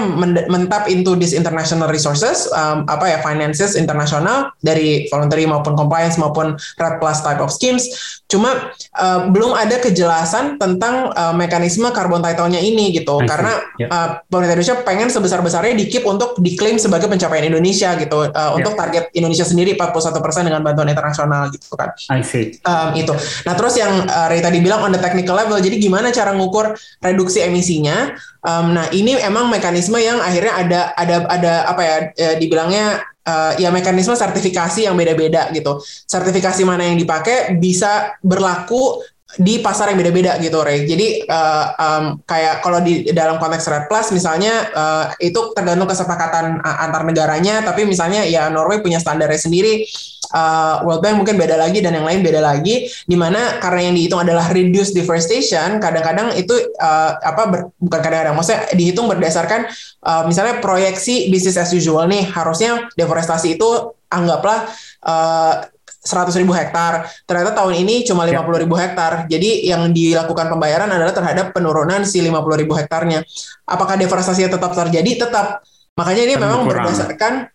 mentap into this international resources um, apa ya finances internasional dari voluntary maupun compliance maupun red plus type of schemes cuma uh, belum ada kejelasan tentang uh, mekanisme carbon title-nya ini gitu karena yeah. uh, pemerintah Indonesia pengen sebesar-besarnya dikip untuk diklaim sebagai pencapaian Indonesia gitu uh, yeah. untuk target Indonesia sendiri 41% dengan bantuan internasional gitu kan I see. Um, itu nah terus yang uh, Ray tadi bilang on the technical level jadi gimana cara ngukur reduksi emisinya Um, nah ini emang mekanisme yang akhirnya ada ada ada apa ya e, dibilangnya uh, ya mekanisme sertifikasi yang beda-beda gitu. Sertifikasi mana yang dipakai bisa berlaku di pasar yang beda-beda gitu, Ray. Jadi uh, um, kayak kalau di dalam konteks Red Plus misalnya uh, itu tergantung kesepakatan antar negaranya, tapi misalnya ya Norway punya standarnya sendiri uh, World Bank mungkin beda lagi dan yang lain beda lagi di mana karena yang dihitung adalah reduce deforestation kadang-kadang itu uh, apa ber, bukan kadang-kadang maksudnya dihitung berdasarkan uh, misalnya proyeksi business as usual nih harusnya deforestasi itu anggaplah uh, 100 ribu hektar. Ternyata tahun ini cuma 50 ya. ribu hektar. Jadi yang dilakukan pembayaran adalah terhadap penurunan si 50 ribu hektarnya. Apakah deforestasi tetap terjadi? Tetap. Makanya ini memang kurang. berdasarkan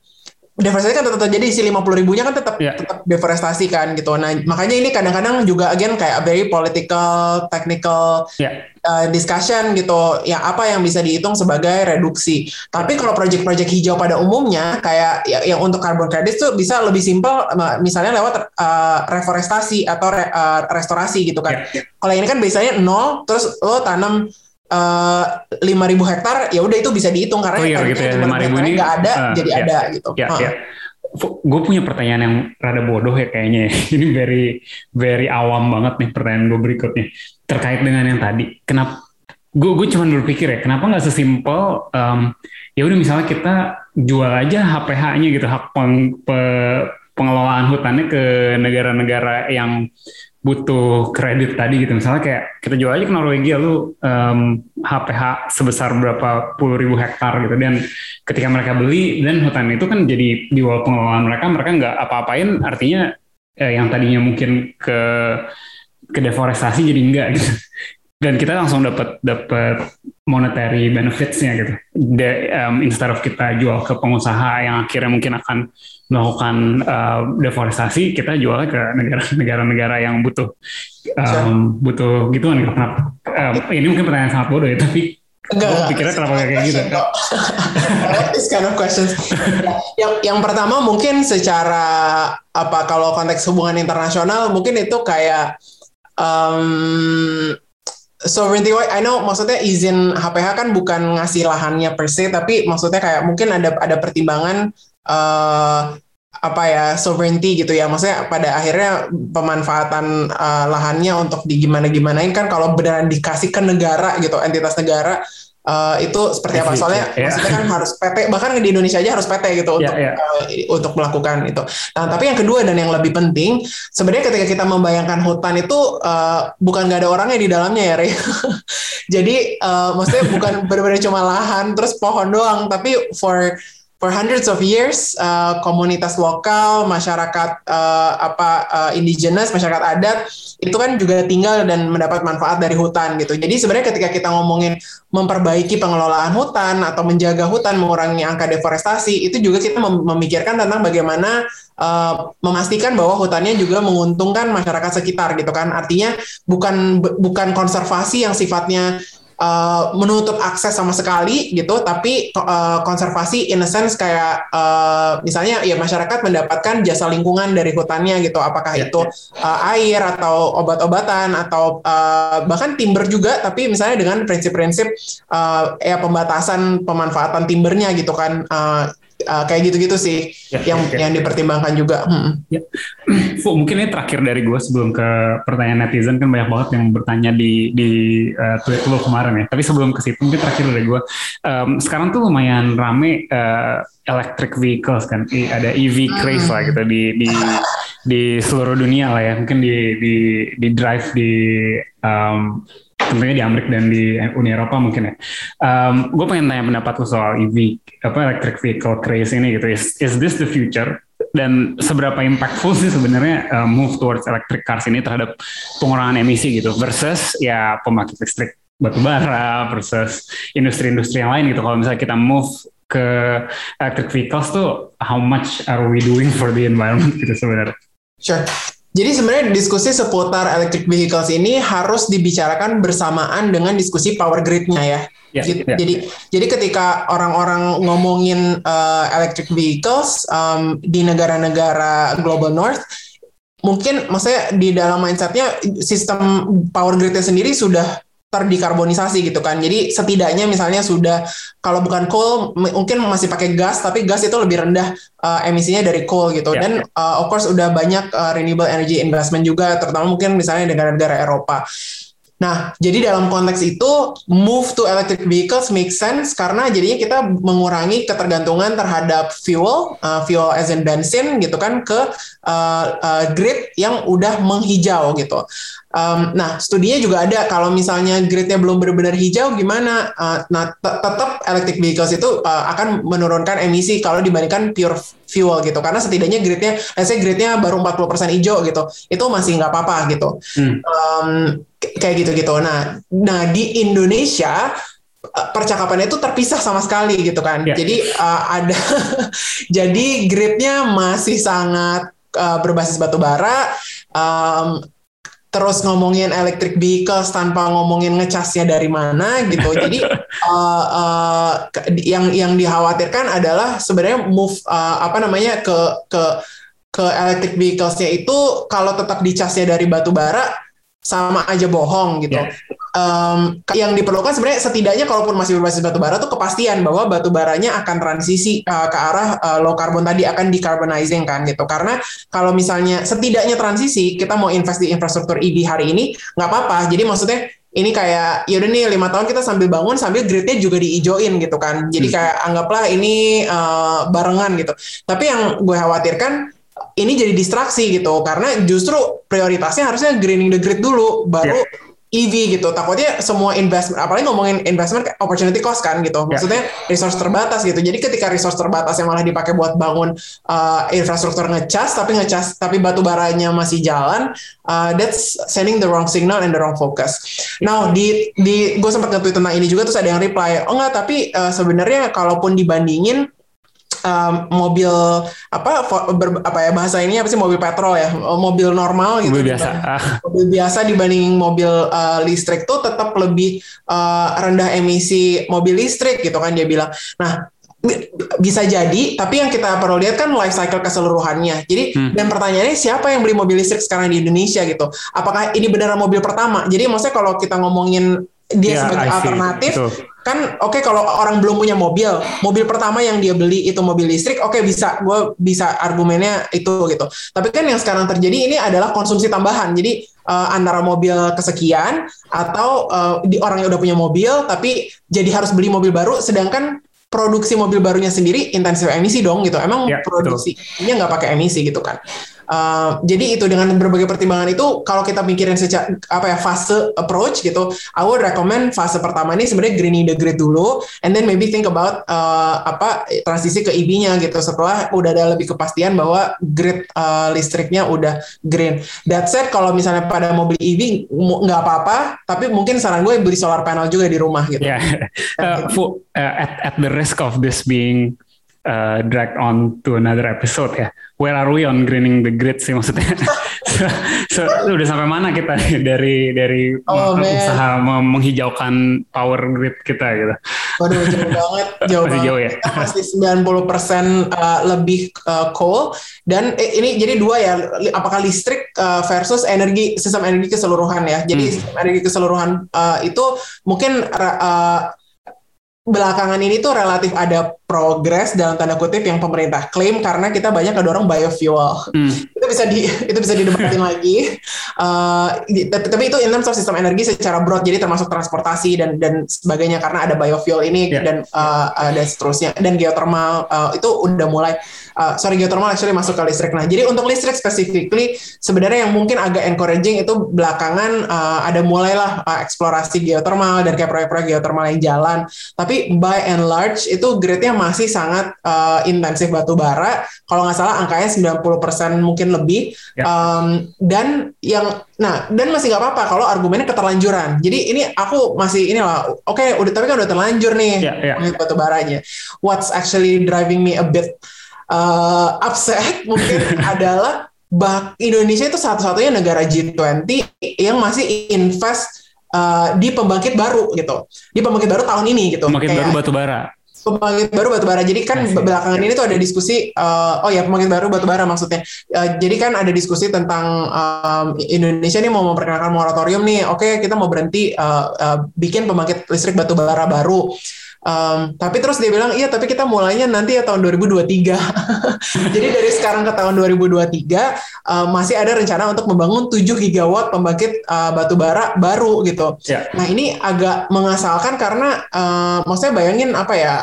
deforestasi kan tetap terjadi si 50 ribunya kan tetap yeah. tetap deforestasi kan gitu. Nah makanya ini kadang-kadang juga again kayak very political, technical yeah. uh, discussion gitu. Ya apa yang bisa dihitung sebagai reduksi. Tapi kalau project-project hijau pada umumnya kayak ya, yang untuk carbon credit tuh bisa lebih simpel misalnya lewat uh, reforestasi atau re, uh, restorasi gitu kan. Yeah. Kalau ini kan biasanya nol terus lo tanam Eh, lima ribu hektar ya udah itu bisa dihitung karena oh, iya, gitu ya. lima ribu ini nggak ada uh, jadi ya, ada gitu. Ya, uh. ya. Gue punya pertanyaan yang rada bodoh ya kayaknya. Ini very very awam banget nih pertanyaan gue berikutnya terkait dengan yang tadi. Kenapa? Gue gue cuma berpikir ya kenapa nggak sesimpel um, ya udah misalnya kita jual aja HPH-nya gitu hak peng, pe, pengelolaan hutannya ke negara-negara yang butuh kredit tadi gitu. Misalnya kayak kita jual aja ke Norwegia lu um, HPH sebesar berapa puluh ribu hektar gitu. Dan ketika mereka beli dan hutan itu kan jadi di bawah pengelolaan mereka mereka nggak apa-apain artinya eh, yang tadinya mungkin ke ke deforestasi jadi enggak gitu. Dan kita langsung dapat dapat monetary benefitsnya gitu. De, um, instead of kita jual ke pengusaha yang akhirnya mungkin akan melakukan uh, deforestasi kita jual ke negara-negara yang butuh um, butuh gituan kenapa? Um, ini mungkin pertanyaan sangat bodoh ya tapi Enggak, gue pikirnya kenapa kayak gitu? This kind of questions. Yang yang pertama mungkin secara apa kalau konteks hubungan internasional mungkin itu kayak um, sovereignty I know maksudnya izin HPH kan bukan ngasih lahannya per se tapi maksudnya kayak mungkin ada ada pertimbangan uh, apa ya sovereignty gitu ya. Maksudnya pada akhirnya pemanfaatan uh, lahannya untuk di gimana gimanain kan kalau beneran dikasih ke negara gitu entitas negara uh, itu seperti apa soalnya yeah. maksudnya kan harus PT bahkan di Indonesia aja harus PT gitu untuk yeah, yeah. Uh, untuk melakukan itu. Nah tapi yang kedua dan yang lebih penting sebenarnya ketika kita membayangkan hutan itu uh, bukan nggak ada orangnya di dalamnya ya. Jadi uh, maksudnya bukan benar-benar cuma lahan terus pohon doang tapi for for hundreds of years uh, komunitas lokal masyarakat uh, apa uh, indigenous masyarakat adat itu kan juga tinggal dan mendapat manfaat dari hutan gitu. Jadi sebenarnya ketika kita ngomongin memperbaiki pengelolaan hutan atau menjaga hutan mengurangi angka deforestasi itu juga kita mem memikirkan tentang bagaimana uh, memastikan bahwa hutannya juga menguntungkan masyarakat sekitar gitu kan. Artinya bukan bukan konservasi yang sifatnya uh, menutup akses sama sekali gitu, tapi uh, konservasi in a sense kayak uh, misalnya ya masyarakat mendapatkan jasa lingkungan dari hutannya gitu, apakah ya, itu uh, air atau obat-obatan atau uh, bahkan timber juga, tapi misalnya dengan prinsip-prinsip uh, ya pembatasan pemanfaatan timbernya gitu kan. Uh, uh, kayak gitu-gitu sih ya, yang okay. yang dipertimbangkan juga. Hmm. Ya. Fu, mungkin ini terakhir dari gue sebelum ke pertanyaan netizen kan banyak banget yang bertanya di di uh, tweet lo kemarin ya. Tapi sebelum ke situ mungkin terakhir dari gue. Um, sekarang tuh lumayan rame uh, electric vehicles kan, I, ada EV craze hmm. lah gitu di di di seluruh dunia lah ya. Mungkin di di di drive di um, tentunya di Amerika dan di Uni Eropa mungkin ya. Um, gue pengen tanya pendapat lo soal EV apa electric vehicle craze ini gitu. Is, is this the future? Dan seberapa impactful sih sebenarnya uh, move towards electric cars ini terhadap pengurangan emisi gitu versus ya pembangkit listrik batu bara versus industri-industri yang lain gitu. Kalau misalnya kita move ke electric vehicles tuh how much are we doing for the environment gitu sebenarnya? Sure. Jadi sebenarnya diskusi seputar electric vehicles ini harus dibicarakan bersamaan dengan diskusi power grid-nya ya. Yeah, jadi, yeah. jadi jadi ketika orang-orang ngomongin uh, electric vehicles um, di negara-negara global north mungkin maksudnya di dalam mindsetnya sistem power gridnya sendiri sudah terdekarbonisasi gitu kan. Jadi setidaknya misalnya sudah kalau bukan coal mungkin masih pakai gas tapi gas itu lebih rendah uh, emisinya dari coal gitu. Yeah, Dan Uh, of course udah banyak uh, renewable energy investment juga terutama mungkin misalnya negara-negara Eropa. Nah, jadi dalam konteks itu move to electric vehicles make sense karena jadinya kita mengurangi ketergantungan terhadap fuel, uh, fuel as in bensin gitu kan ke uh, uh, grid yang udah menghijau gitu. Um, nah, studinya juga ada kalau misalnya gridnya belum benar-benar hijau gimana? Uh, nah, tetap electric vehicles itu uh, akan menurunkan emisi kalau dibandingkan pure fuel gitu karena setidaknya gridnya, let's say gridnya baru 40% hijau gitu, itu masih nggak apa-apa gitu. Hmm. Um, kayak gitu-gitu. Nah, nah di Indonesia eh, percakapannya itu terpisah sama sekali gitu kan. Yeah. Jadi uh, ada jadi gridnya masih sangat uh, berbasis batu bara. Um, terus ngomongin electric vehicles tanpa ngomongin ngecasnya dari mana gitu. Jadi uh, uh, yang yang dikhawatirkan adalah sebenarnya move uh, apa namanya ke ke ke electric vehiclesnya itu kalau tetap dicasnya dari batu bara sama aja bohong gitu. Yeah. Um, yang diperlukan sebenarnya setidaknya kalaupun masih berbasis batu bara tuh kepastian bahwa batu baranya akan transisi uh, ke arah uh, low carbon tadi akan decarbonizing kan gitu. Karena kalau misalnya setidaknya transisi kita mau invest di infrastruktur EV hari ini nggak apa-apa. Jadi maksudnya ini kayak yaudah nih lima tahun kita sambil bangun sambil gridnya juga diijoin gitu kan. Jadi hmm. kayak anggaplah ini uh, barengan gitu. Tapi yang gue khawatirkan ini jadi distraksi gitu karena justru prioritasnya harusnya greening the grid dulu baru yeah. EV gitu takutnya semua investment apalagi ngomongin investment opportunity cost kan gitu ya. maksudnya yeah. resource terbatas gitu jadi ketika resource terbatas yang malah dipakai buat bangun uh, infrastruktur ngecas tapi ngecas tapi batu baranya masih jalan uh, that's sending the wrong signal and the wrong focus now di di gue sempat nge tentang ini juga terus ada yang reply oh enggak tapi uh, sebenarnya kalaupun dibandingin um, mobil apa ber, apa ya bahasa ini apa sih mobil petrol ya mobil normal gitu mobil biasa mobil biasa dibanding mobil uh, listrik tuh tetap lebih uh, rendah emisi mobil listrik gitu kan dia bilang nah bisa jadi, tapi yang kita perlu lihat kan life cycle keseluruhannya. Jadi hmm. dan pertanyaannya siapa yang beli mobil listrik sekarang di Indonesia gitu? Apakah ini benar mobil pertama? Jadi maksudnya kalau kita ngomongin dia yeah, sebagai alternatif, kan oke okay, kalau orang belum punya mobil, mobil pertama yang dia beli itu mobil listrik, oke okay, bisa, gue bisa argumennya itu gitu. Tapi kan yang sekarang terjadi ini adalah konsumsi tambahan. Jadi uh, antara mobil kesekian atau uh, di orang yang udah punya mobil tapi jadi harus beli mobil baru, sedangkan produksi mobil barunya sendiri intensif emisi dong gitu. Emang ya, produksinya nggak pakai emisi gitu kan. Uh, jadi itu dengan berbagai pertimbangan itu kalau kita mikirin secara apa ya fase approach gitu, I would recommend fase pertama ini sebenarnya greening the grid dulu, and then maybe think about uh, apa transisi ke EV-nya gitu setelah udah ada lebih kepastian bahwa grid uh, listriknya udah green. That said kalau misalnya pada mobil EV nggak apa-apa, tapi mungkin saran gue beli solar panel juga di rumah gitu. Yeah. uh, for, uh, at at the risk of this being uh, drag on to another episode ya. Where are we on greening the grid sih maksudnya? so, so udah sampai mana kita dari dari oh, usaha menghijaukan power grid kita gitu? Waduh jauh banget, jauh Masih jauh ya. Pasti 90% uh, lebih uh, coal dan eh, ini jadi dua ya, apakah listrik uh, versus energi sistem energi keseluruhan ya. Jadi hmm. sistem energi keseluruhan uh, itu mungkin uh, belakangan ini tuh relatif ada progres dalam tanda kutip yang pemerintah klaim karena kita banyak kedorong biofuel. Hmm. itu bisa di itu bisa didebatin lagi. Uh, tapi, tapi itu in terms of sistem energi secara broad jadi termasuk transportasi dan dan sebagainya karena ada biofuel ini yeah. dan uh, ada seterusnya dan geothermal uh, itu udah mulai uh, sorry geothermal actually masuk ke listrik. Nah, jadi untuk listrik specifically sebenarnya yang mungkin agak encouraging itu belakangan uh, ada mulailah uh, eksplorasi geothermal dan kayak proyek-proyek geothermal yang jalan. Tapi by and large itu grade-nya masih sangat uh, intensif batu bara. Kalau nggak salah angkanya 90% mungkin lebih. Yeah. Um, dan yang nah dan masih nggak apa-apa kalau argumennya keterlanjuran. Jadi ini aku masih inilah oke okay, udah tapi kan udah terlanjur nih yeah, yeah. batu baranya. What's actually driving me a bit uh, upset mungkin adalah bak Indonesia itu satu-satunya negara G20 yang masih invest uh, di pembangkit baru gitu. Di pembangkit baru tahun ini gitu. Pembangkit baru batu bara. Pembangkit baru batu bara. Jadi kan Asik. belakangan ini tuh ada diskusi uh, oh ya pembangkit baru batu bara maksudnya. Uh, jadi kan ada diskusi tentang um, Indonesia nih mau memperkenalkan moratorium nih. Oke, okay, kita mau berhenti uh, uh, bikin pembangkit listrik batu bara baru. Um, tapi terus dia bilang, iya tapi kita mulainya nanti ya tahun 2023. Jadi dari sekarang ke tahun 2023 uh, masih ada rencana untuk membangun 7 gigawatt pembangkit uh, batu bara baru gitu. Yeah. Nah ini agak mengasalkan karena uh, maksudnya bayangin apa ya,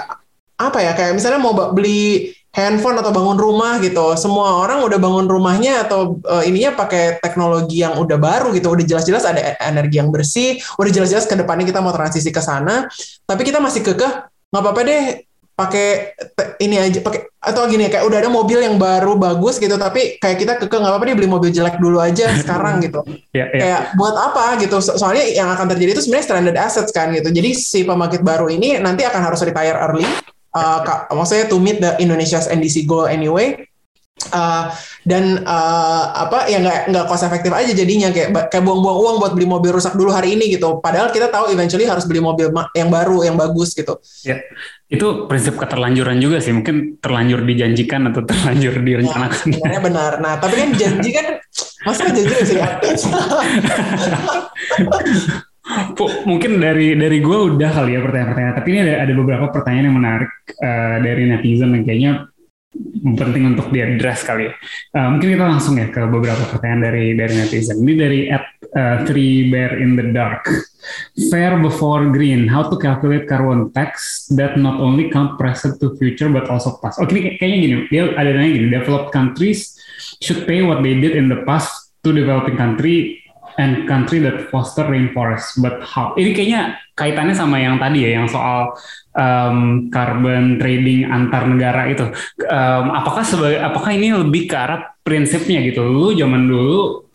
apa ya kayak misalnya mau beli handphone atau bangun rumah gitu. Semua orang udah bangun rumahnya atau uh, ininya pakai teknologi yang udah baru gitu. Udah jelas-jelas ada e-, energi yang bersih, udah jelas-jelas ke depannya kita mau transisi ke sana, tapi kita masih kekeh nggak apa-apa deh pakai ini aja pakai atau gini kayak udah ada mobil yang baru bagus gitu tapi kayak kita kekeh nggak apa-apa deh beli mobil jelek dulu aja sekarang gitu yeah, yeah. kayak buat apa gitu soalnya yang akan terjadi itu sebenarnya stranded assets kan gitu jadi si pembangkit baru ini nanti akan harus retire early uh, maksudnya to meet the Indonesia's NDC goal anyway. Uh, dan uh, apa ya nggak nggak cost efektif aja jadinya. Kayak kayak buang-buang uang buat beli mobil rusak dulu hari ini gitu. Padahal kita tahu eventually harus beli mobil yang baru yang bagus gitu. Ya itu prinsip keterlanjuran juga sih. Mungkin terlanjur dijanjikan atau terlanjur direncanakan. Ya, benar. Nah tapi kan janji kan masa janji sih mungkin dari dari gue udah kali ya pertanyaan-pertanyaan tapi ini ada ada beberapa pertanyaan yang menarik uh, dari netizen yang kayaknya penting untuk diadres kali ya. Uh, mungkin kita langsung ya ke beberapa pertanyaan dari dari netizen. Ini dari at uh, three bear in the dark. Fair before green. How to calculate carbon tax that not only count present to future but also past. Oke, okay, kayaknya gini. Dia ada nanya gini. Developed countries should pay what they did in the past to developing country and country that foster rainforest. But how? Ini kayaknya kaitannya sama yang tadi ya, yang soal um, carbon trading antar negara itu. Um, apakah sebagai, apakah ini lebih ke arah prinsipnya gitu? Lu zaman dulu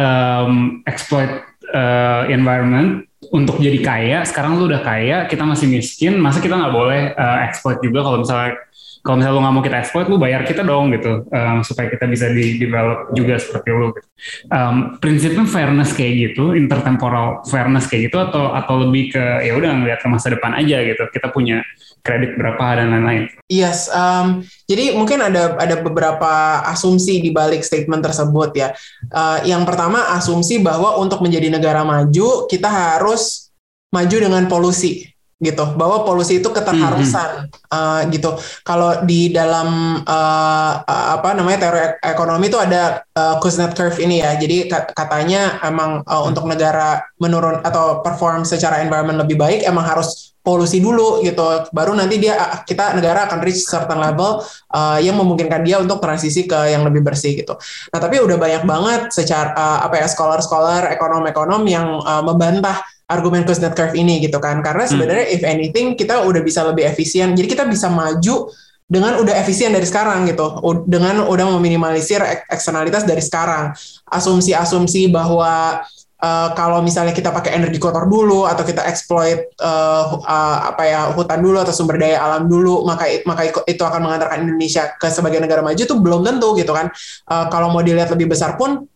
um, exploit uh, environment untuk jadi kaya. Sekarang lu udah kaya, kita masih miskin. Masa kita nggak boleh uh, exploit juga kalau misalnya kalau misalnya lu nggak mau kita exploit lu bayar kita dong gitu um, supaya kita bisa di develop juga seperti lu gitu. um, prinsipnya fairness kayak gitu intertemporal fairness kayak gitu atau atau lebih ke ya udah ngeliat ke masa depan aja gitu kita punya kredit berapa dan lain-lain. Yes, um, jadi mungkin ada ada beberapa asumsi di balik statement tersebut ya. Uh, yang pertama asumsi bahwa untuk menjadi negara maju kita harus maju dengan polusi gitu bahwa polusi itu keterharusan mm -hmm. uh, gitu. Kalau di dalam uh, apa namanya teori ekonomi itu ada uh, Kuznets curve ini ya. Jadi katanya emang uh, untuk negara menurun atau perform secara environment lebih baik emang harus polusi dulu gitu. Baru nanti dia kita negara akan reach certain level uh, yang memungkinkan dia untuk transisi ke yang lebih bersih gitu. Nah tapi udah banyak banget secara uh, apa ya scholar-scholar ekonom-ekonom yang uh, membantah argumen Kuznets curve ini gitu kan. Karena sebenarnya hmm. if anything kita udah bisa lebih efisien. Jadi kita bisa maju dengan udah efisien dari sekarang gitu. Dengan udah meminimalisir eksternalitas dari sekarang. Asumsi-asumsi bahwa uh, kalau misalnya kita pakai energi kotor dulu atau kita exploit uh, uh, apa ya hutan dulu atau sumber daya alam dulu maka maka itu akan mengantarkan Indonesia ke sebagai negara maju itu belum tentu gitu kan. Uh, kalau mau dilihat lebih besar pun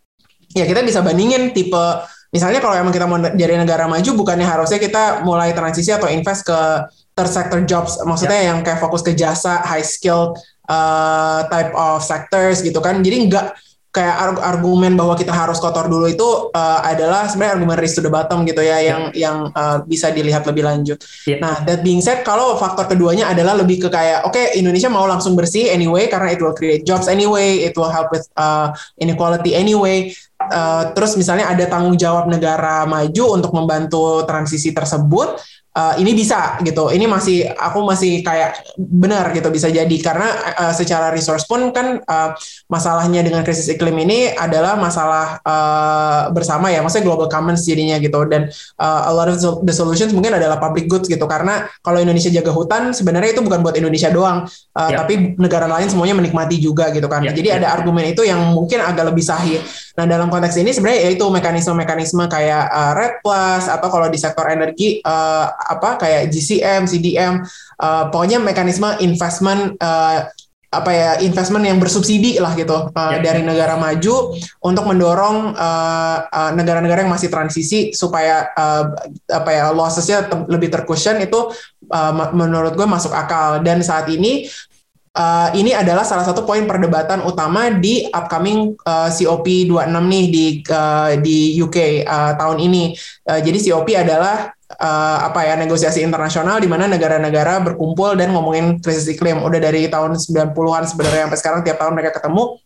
ya kita bisa bandingin tipe misalnya kalau emang kita mau jadi negara maju bukannya harusnya kita mulai transisi atau invest ke third sector jobs maksudnya yeah. yang kayak fokus ke jasa high skill uh, type of sectors gitu kan jadi enggak kayak argumen bahwa kita harus kotor dulu itu uh, adalah sebenarnya argumen race to the bottom gitu ya yang yeah. yang uh, bisa dilihat lebih lanjut. Yeah. Nah, that being said kalau faktor keduanya adalah lebih ke kayak oke okay, Indonesia mau langsung bersih anyway karena it will create jobs anyway, it will help with uh, inequality anyway. Uh, terus misalnya ada tanggung jawab negara maju untuk membantu transisi tersebut uh, ini bisa gitu. Ini masih aku masih kayak benar gitu bisa jadi karena uh, secara resource pun kan uh, masalahnya dengan krisis iklim ini adalah masalah uh, bersama ya, maksudnya global commons jadinya gitu dan uh, a lot of the solutions mungkin adalah public goods gitu karena kalau Indonesia jaga hutan sebenarnya itu bukan buat Indonesia doang, uh, yeah. tapi negara lain semuanya menikmati juga gitu kan. Yeah. Jadi yeah. ada argumen itu yang mungkin agak lebih sahih. Nah dalam konteks ini sebenarnya yaitu mekanisme-mekanisme kayak uh, Red Plus atau kalau di sektor energi uh, apa kayak GCM, CDM, uh, pokoknya mekanisme investment uh, apa ya investment yang bersubsidi lah gitu uh, yeah. dari negara maju untuk mendorong negara-negara uh, uh, yang masih transisi supaya uh, apa ya lossesnya lebih tercushion itu uh, menurut gue masuk akal dan saat ini uh, ini adalah salah satu poin perdebatan utama di upcoming uh, COP 26 nih di uh, di UK uh, tahun ini. Uh, jadi COP adalah uh, apa ya negosiasi internasional di mana negara-negara berkumpul dan ngomongin krisis iklim. Udah dari tahun 90-an sebenarnya sampai sekarang tiap tahun mereka ketemu.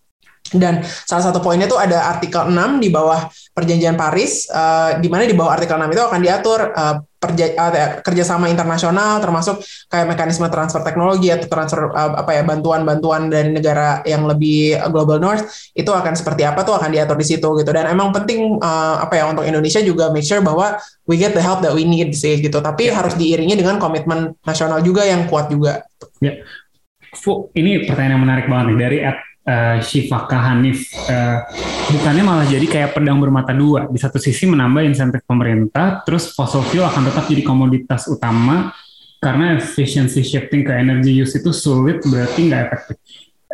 Dan salah satu poinnya itu ada artikel 6 di bawah perjanjian Paris, uh, di mana di bawah artikel 6 itu akan diatur uh, perja, uh, kerjasama internasional, termasuk kayak mekanisme transfer teknologi atau transfer uh, apa ya bantuan-bantuan dari negara yang lebih global north itu akan seperti apa tuh akan diatur di situ gitu. Dan emang penting uh, apa ya untuk Indonesia juga make sure bahwa we get the help that we need sih gitu. Tapi yeah. harus diiringi dengan komitmen nasional juga yang kuat juga. Ya. Yeah. Fu, ini pertanyaan yang menarik banget nih dari at uh, Shifaka Hanif. Uh, bukannya malah jadi kayak pedang bermata dua. Di satu sisi menambah insentif pemerintah terus fossil fuel akan tetap jadi komoditas utama karena efficiency shifting ke energy use itu sulit berarti nggak efektif.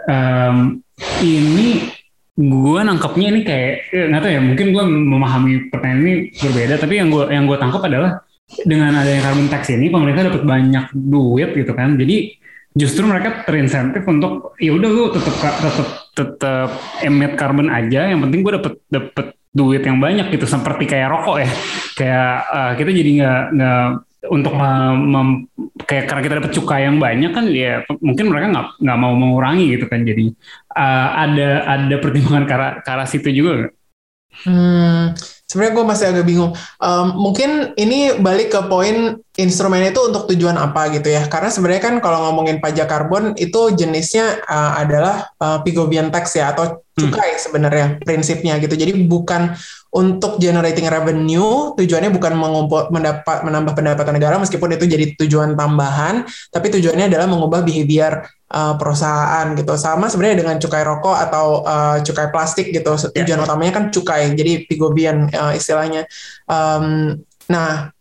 Um, ini gue nangkepnya ini kayak eh, nggak tahu ya mungkin gue memahami pertanyaan ini berbeda tapi yang gue yang gue tangkap adalah dengan adanya carbon tax ini pemerintah dapat banyak duit gitu kan. Jadi justru mereka terinsentif untuk ya udah lu tetap tetap tetap emit carbon aja yang penting gue dapet dapet duit yang banyak gitu. Seperti kayak rokok ya. Kayak uh, kita jadi nggak nggak untuk mem, mem, kayak karena kita dapat cukai yang banyak kan ya mungkin mereka nggak nggak mau mengurangi gitu kan jadi uh, ada ada pertimbangan ke arah, situ juga Hmm, sebenarnya gue masih agak bingung. Um, mungkin ini balik ke poin instrumen itu untuk tujuan apa gitu ya? Karena sebenarnya kan kalau ngomongin pajak karbon itu jenisnya uh, adalah uh, Pigovian tax ya atau. Cukai hmm. sebenarnya prinsipnya gitu. Jadi bukan untuk generating revenue, tujuannya bukan mengumpul, mendapat menambah pendapatan negara meskipun itu jadi tujuan tambahan, tapi tujuannya adalah mengubah behavior uh, perusahaan gitu. Sama sebenarnya dengan cukai rokok atau uh, cukai plastik gitu. Ya. Tujuan yeah. utamanya kan cukai, jadi pigobian uh, istilahnya. Um, nah,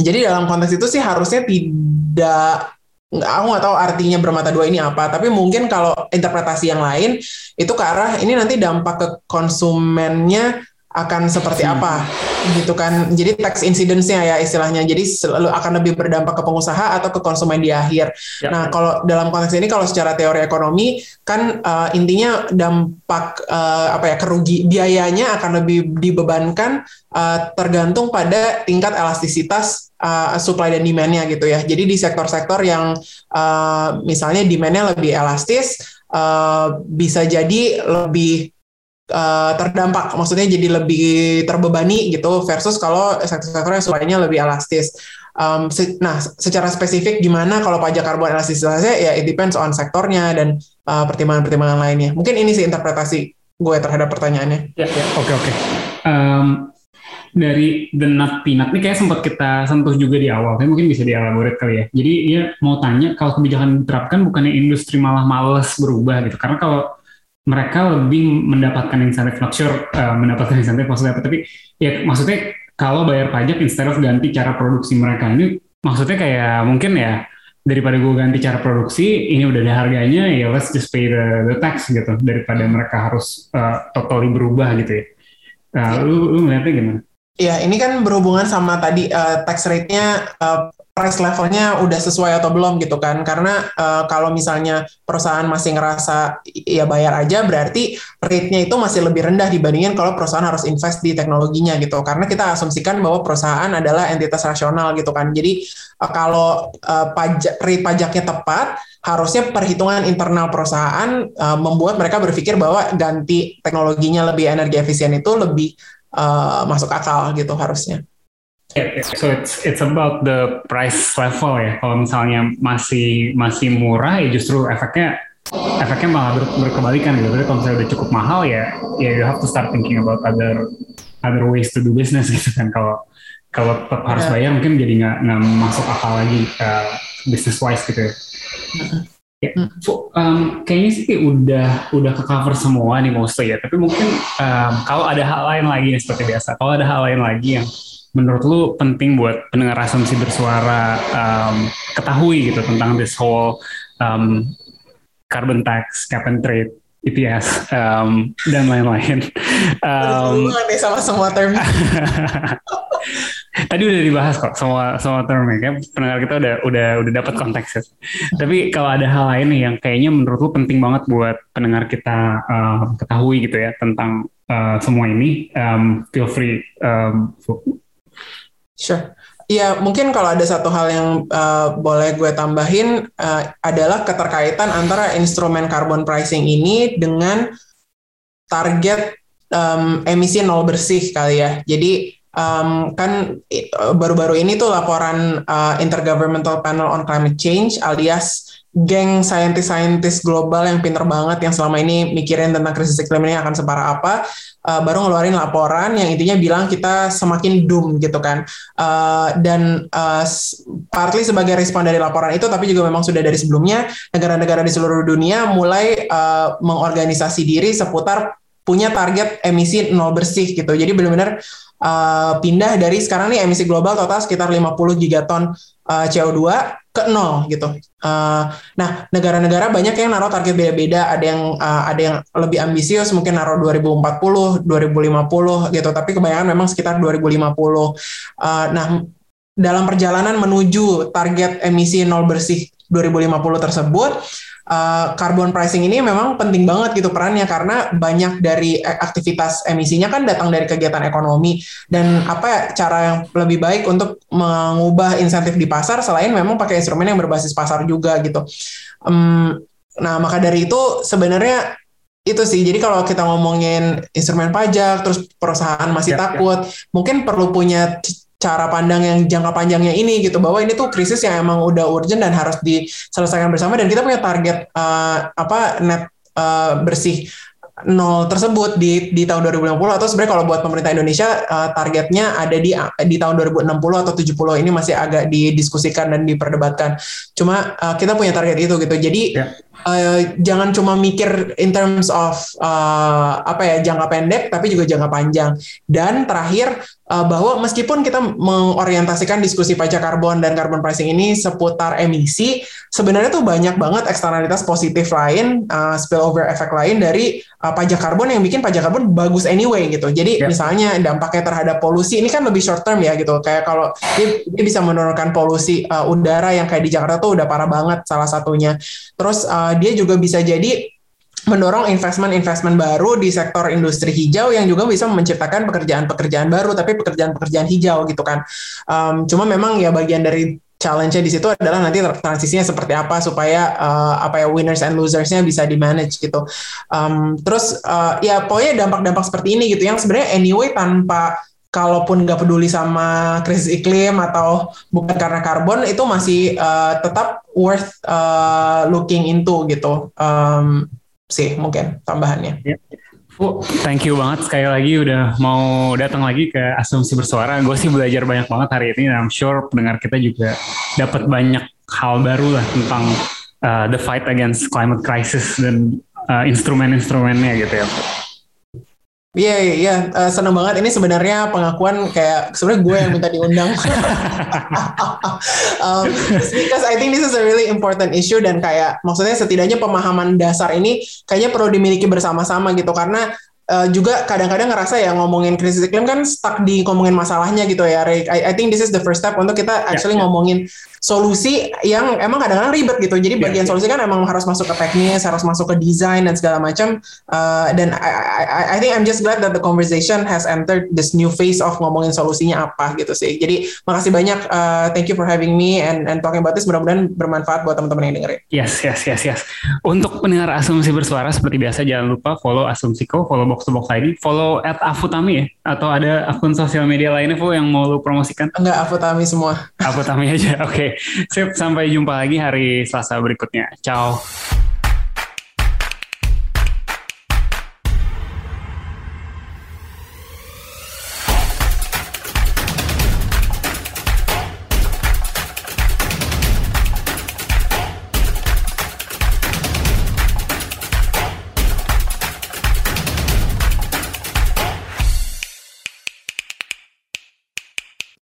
jadi dalam konteks itu sih harusnya tidak aku nggak tahu artinya bermata dua ini apa, tapi mungkin kalau interpretasi yang lain itu ke arah ini nanti dampak ke konsumennya akan seperti hmm. apa gitu kan jadi tax incidence-nya ya istilahnya jadi selalu akan lebih berdampak ke pengusaha atau ke konsumen di akhir ya. nah kalau dalam konteks ini kalau secara teori ekonomi kan uh, intinya dampak uh, apa ya kerugi biayanya akan lebih dibebankan uh, tergantung pada tingkat elastisitas uh, supply dan demand-nya gitu ya jadi di sektor-sektor yang uh, misalnya demand-nya lebih elastis uh, bisa jadi lebih uh, terdampak, maksudnya jadi lebih terbebani gitu versus kalau sektor-sektor yang supply lebih elastis. Um, se nah, secara spesifik gimana kalau pajak karbon elastisitasnya ya it depends on sektornya dan uh, pertimbangan-pertimbangan lainnya. Mungkin ini sih interpretasi gue terhadap pertanyaannya. Ya, ya. Oke, oke. dari the nut peanut ini kayak sempat kita sentuh juga di awal, tapi mungkin bisa dielaborate kali ya. Jadi dia mau tanya kalau kebijakan diterapkan bukannya industri malah males berubah gitu. Karena kalau mereka lebih mendapatkan insentif not sure uh, mendapatkan insentif maksudnya apa. Tapi ya maksudnya kalau bayar pajak instead of ganti cara produksi mereka. Ini maksudnya kayak mungkin ya daripada gue ganti cara produksi ini udah ada harganya ya let's just pay the, the tax gitu. Daripada mereka harus uh, totally berubah gitu ya. Nah, ya. lu lu ngeliatnya gimana? Ya, ini kan berhubungan sama tadi uh, tax rate-nya uh, price levelnya udah sesuai atau belum gitu kan. Karena uh, kalau misalnya perusahaan masih ngerasa ya bayar aja berarti rate-nya itu masih lebih rendah dibandingin kalau perusahaan harus invest di teknologinya gitu. Karena kita asumsikan bahwa perusahaan adalah entitas rasional gitu kan. Jadi uh, kalau uh, pajak rate pajaknya tepat harusnya perhitungan internal perusahaan uh, membuat mereka berpikir bahwa ganti teknologinya lebih energi efisien itu lebih uh, masuk akal gitu harusnya. Yeah, so it's it's about the price level ya. Kalau misalnya masih masih murah ya justru efeknya efeknya malah ber, berkebalikan gitu. Tapi kalau misalnya udah cukup mahal ya ya you have to start thinking about other other ways to do business gitu kan. Kalau kalau tetap harus yeah. bayar mungkin jadi nggak nggak masuk akal lagi uh, business wise gitu ya. Ya, so, um, kayaknya sih udah udah ke cover semua nih mostly ya. Tapi mungkin um, kalau ada hal lain lagi nih seperti biasa. Kalau ada hal lain lagi yang menurut lu penting buat pendengar asumsi bersuara um, ketahui gitu tentang this whole um, carbon tax, cap and trade, EPS um, dan lain-lain. Um, sama semua term. Tadi udah dibahas kok semua semua termnya kan pendengar kita udah udah udah dapat konteksnya. Tapi kalau ada hal lain yang kayaknya menurut lu penting banget buat pendengar kita uh, ketahui gitu ya tentang uh, semua ini, um, feel free um, Sure. Ya, mungkin kalau ada satu hal yang uh, boleh gue tambahin uh, adalah keterkaitan antara instrumen carbon pricing ini dengan target um, emisi nol bersih kali ya. Jadi um, kan baru-baru ini tuh laporan uh, Intergovernmental Panel on Climate Change alias geng saintis-saintis global yang pinter banget yang selama ini mikirin tentang krisis iklim ini akan separah apa uh, baru ngeluarin laporan yang intinya bilang kita semakin doom gitu kan. Uh, dan uh, partly sebagai respon dari laporan itu tapi juga memang sudah dari sebelumnya negara-negara di seluruh dunia mulai uh, mengorganisasi diri seputar punya target emisi nol bersih gitu. Jadi benar-benar uh, pindah dari sekarang nih emisi global total sekitar 50 gigaton uh, CO2 ke nol gitu. Uh, nah, negara-negara banyak yang naruh target beda-beda. Ada yang uh, ada yang lebih ambisius, mungkin naruh 2040, 2050 gitu. Tapi kebanyakan memang sekitar 2050. Uh, nah, dalam perjalanan menuju target emisi nol bersih 2050 tersebut, uh, carbon pricing ini memang penting banget gitu perannya karena banyak dari aktivitas emisinya kan datang dari kegiatan ekonomi dan apa ya cara yang lebih baik untuk mengubah insentif di pasar selain memang pakai instrumen yang berbasis pasar juga gitu. Um, nah maka dari itu sebenarnya itu sih jadi kalau kita ngomongin instrumen pajak terus perusahaan masih ya, ya. takut ya. mungkin perlu punya cara pandang yang jangka panjangnya ini gitu bahwa ini tuh krisis yang emang udah urgent dan harus diselesaikan bersama dan kita punya target uh, apa net uh, bersih nol tersebut di di tahun 2050 atau sebenarnya kalau buat pemerintah Indonesia uh, targetnya ada di di tahun 2060 atau 70 ini masih agak didiskusikan dan diperdebatkan. Cuma uh, kita punya target itu gitu. Jadi yeah. uh, jangan cuma mikir in terms of uh, apa ya jangka pendek tapi juga jangka panjang. Dan terakhir uh, bahwa meskipun kita mengorientasikan diskusi pajak karbon dan carbon pricing ini seputar emisi, sebenarnya tuh banyak banget eksternalitas positif lain, uh, spillover effect lain dari uh, pajak karbon yang bikin pajak karbon bagus anyway gitu. Jadi yeah. misalnya dampaknya terhadap polusi ini kan lebih short term ya gitu. Kayak kalau dia, dia bisa menurunkan polusi uh, udara yang kayak di Jakarta tuh udah parah banget salah satunya. Terus uh, dia juga bisa jadi mendorong investment-investment baru di sektor industri hijau yang juga bisa menciptakan pekerjaan-pekerjaan baru tapi pekerjaan-pekerjaan hijau gitu kan. Um, cuma memang ya bagian dari challenge-nya di situ adalah nanti transisinya seperti apa supaya uh, apa ya winners and losers-nya bisa di manage gitu. Um, terus uh, ya pokoknya dampak-dampak seperti ini gitu yang sebenarnya anyway tanpa kalaupun nggak peduli sama krisis iklim atau bukan karena karbon itu masih uh, tetap worth uh, looking into gitu. Um, sih mungkin tambahannya. Yeah. Bu, thank you banget sekali lagi udah mau datang lagi ke Asumsi Bersuara. Gue sih belajar banyak banget hari ini. I'm sure pendengar kita juga dapat banyak hal baru lah tentang uh, the fight against climate crisis dan uh, instrumen-instrumennya gitu ya. Iya, yeah, iya, yeah, uh, seneng banget. Ini sebenarnya pengakuan kayak sebenarnya gue yang minta diundang. um, because I think this is a really important issue dan kayak maksudnya setidaknya pemahaman dasar ini kayaknya perlu dimiliki bersama-sama gitu karena uh, juga kadang-kadang ngerasa ya ngomongin krisis iklim kan stuck di ngomongin masalahnya gitu ya. I, I think this is the first step untuk kita ya, actually yeah, yeah. ngomongin solusi yang emang kadang-kadang ribet gitu. Jadi ya, bagian yeah, solusi kan emang harus masuk ke teknis, harus masuk ke desain dan segala macam. Uh, dan I, I, I think I'm just glad that the conversation has entered this new phase of ngomongin solusinya apa gitu sih. Jadi makasih banyak. Uh, thank you for having me and and talking about this. Mudah-mudahan bermanfaat buat teman-teman yang dengerin. Yes, yes, yes, yes. Untuk pendengar asumsi bersuara seperti biasa jangan lupa follow Asumsiko, follow Box to Box ID, follow at Afutami ya? Atau ada akun sosial media lainnya Bu yang mau lu promosikan? Enggak, Afutami semua. Afutami aja, oke. Okay. Sampai jumpa lagi hari Selasa berikutnya. Ciao.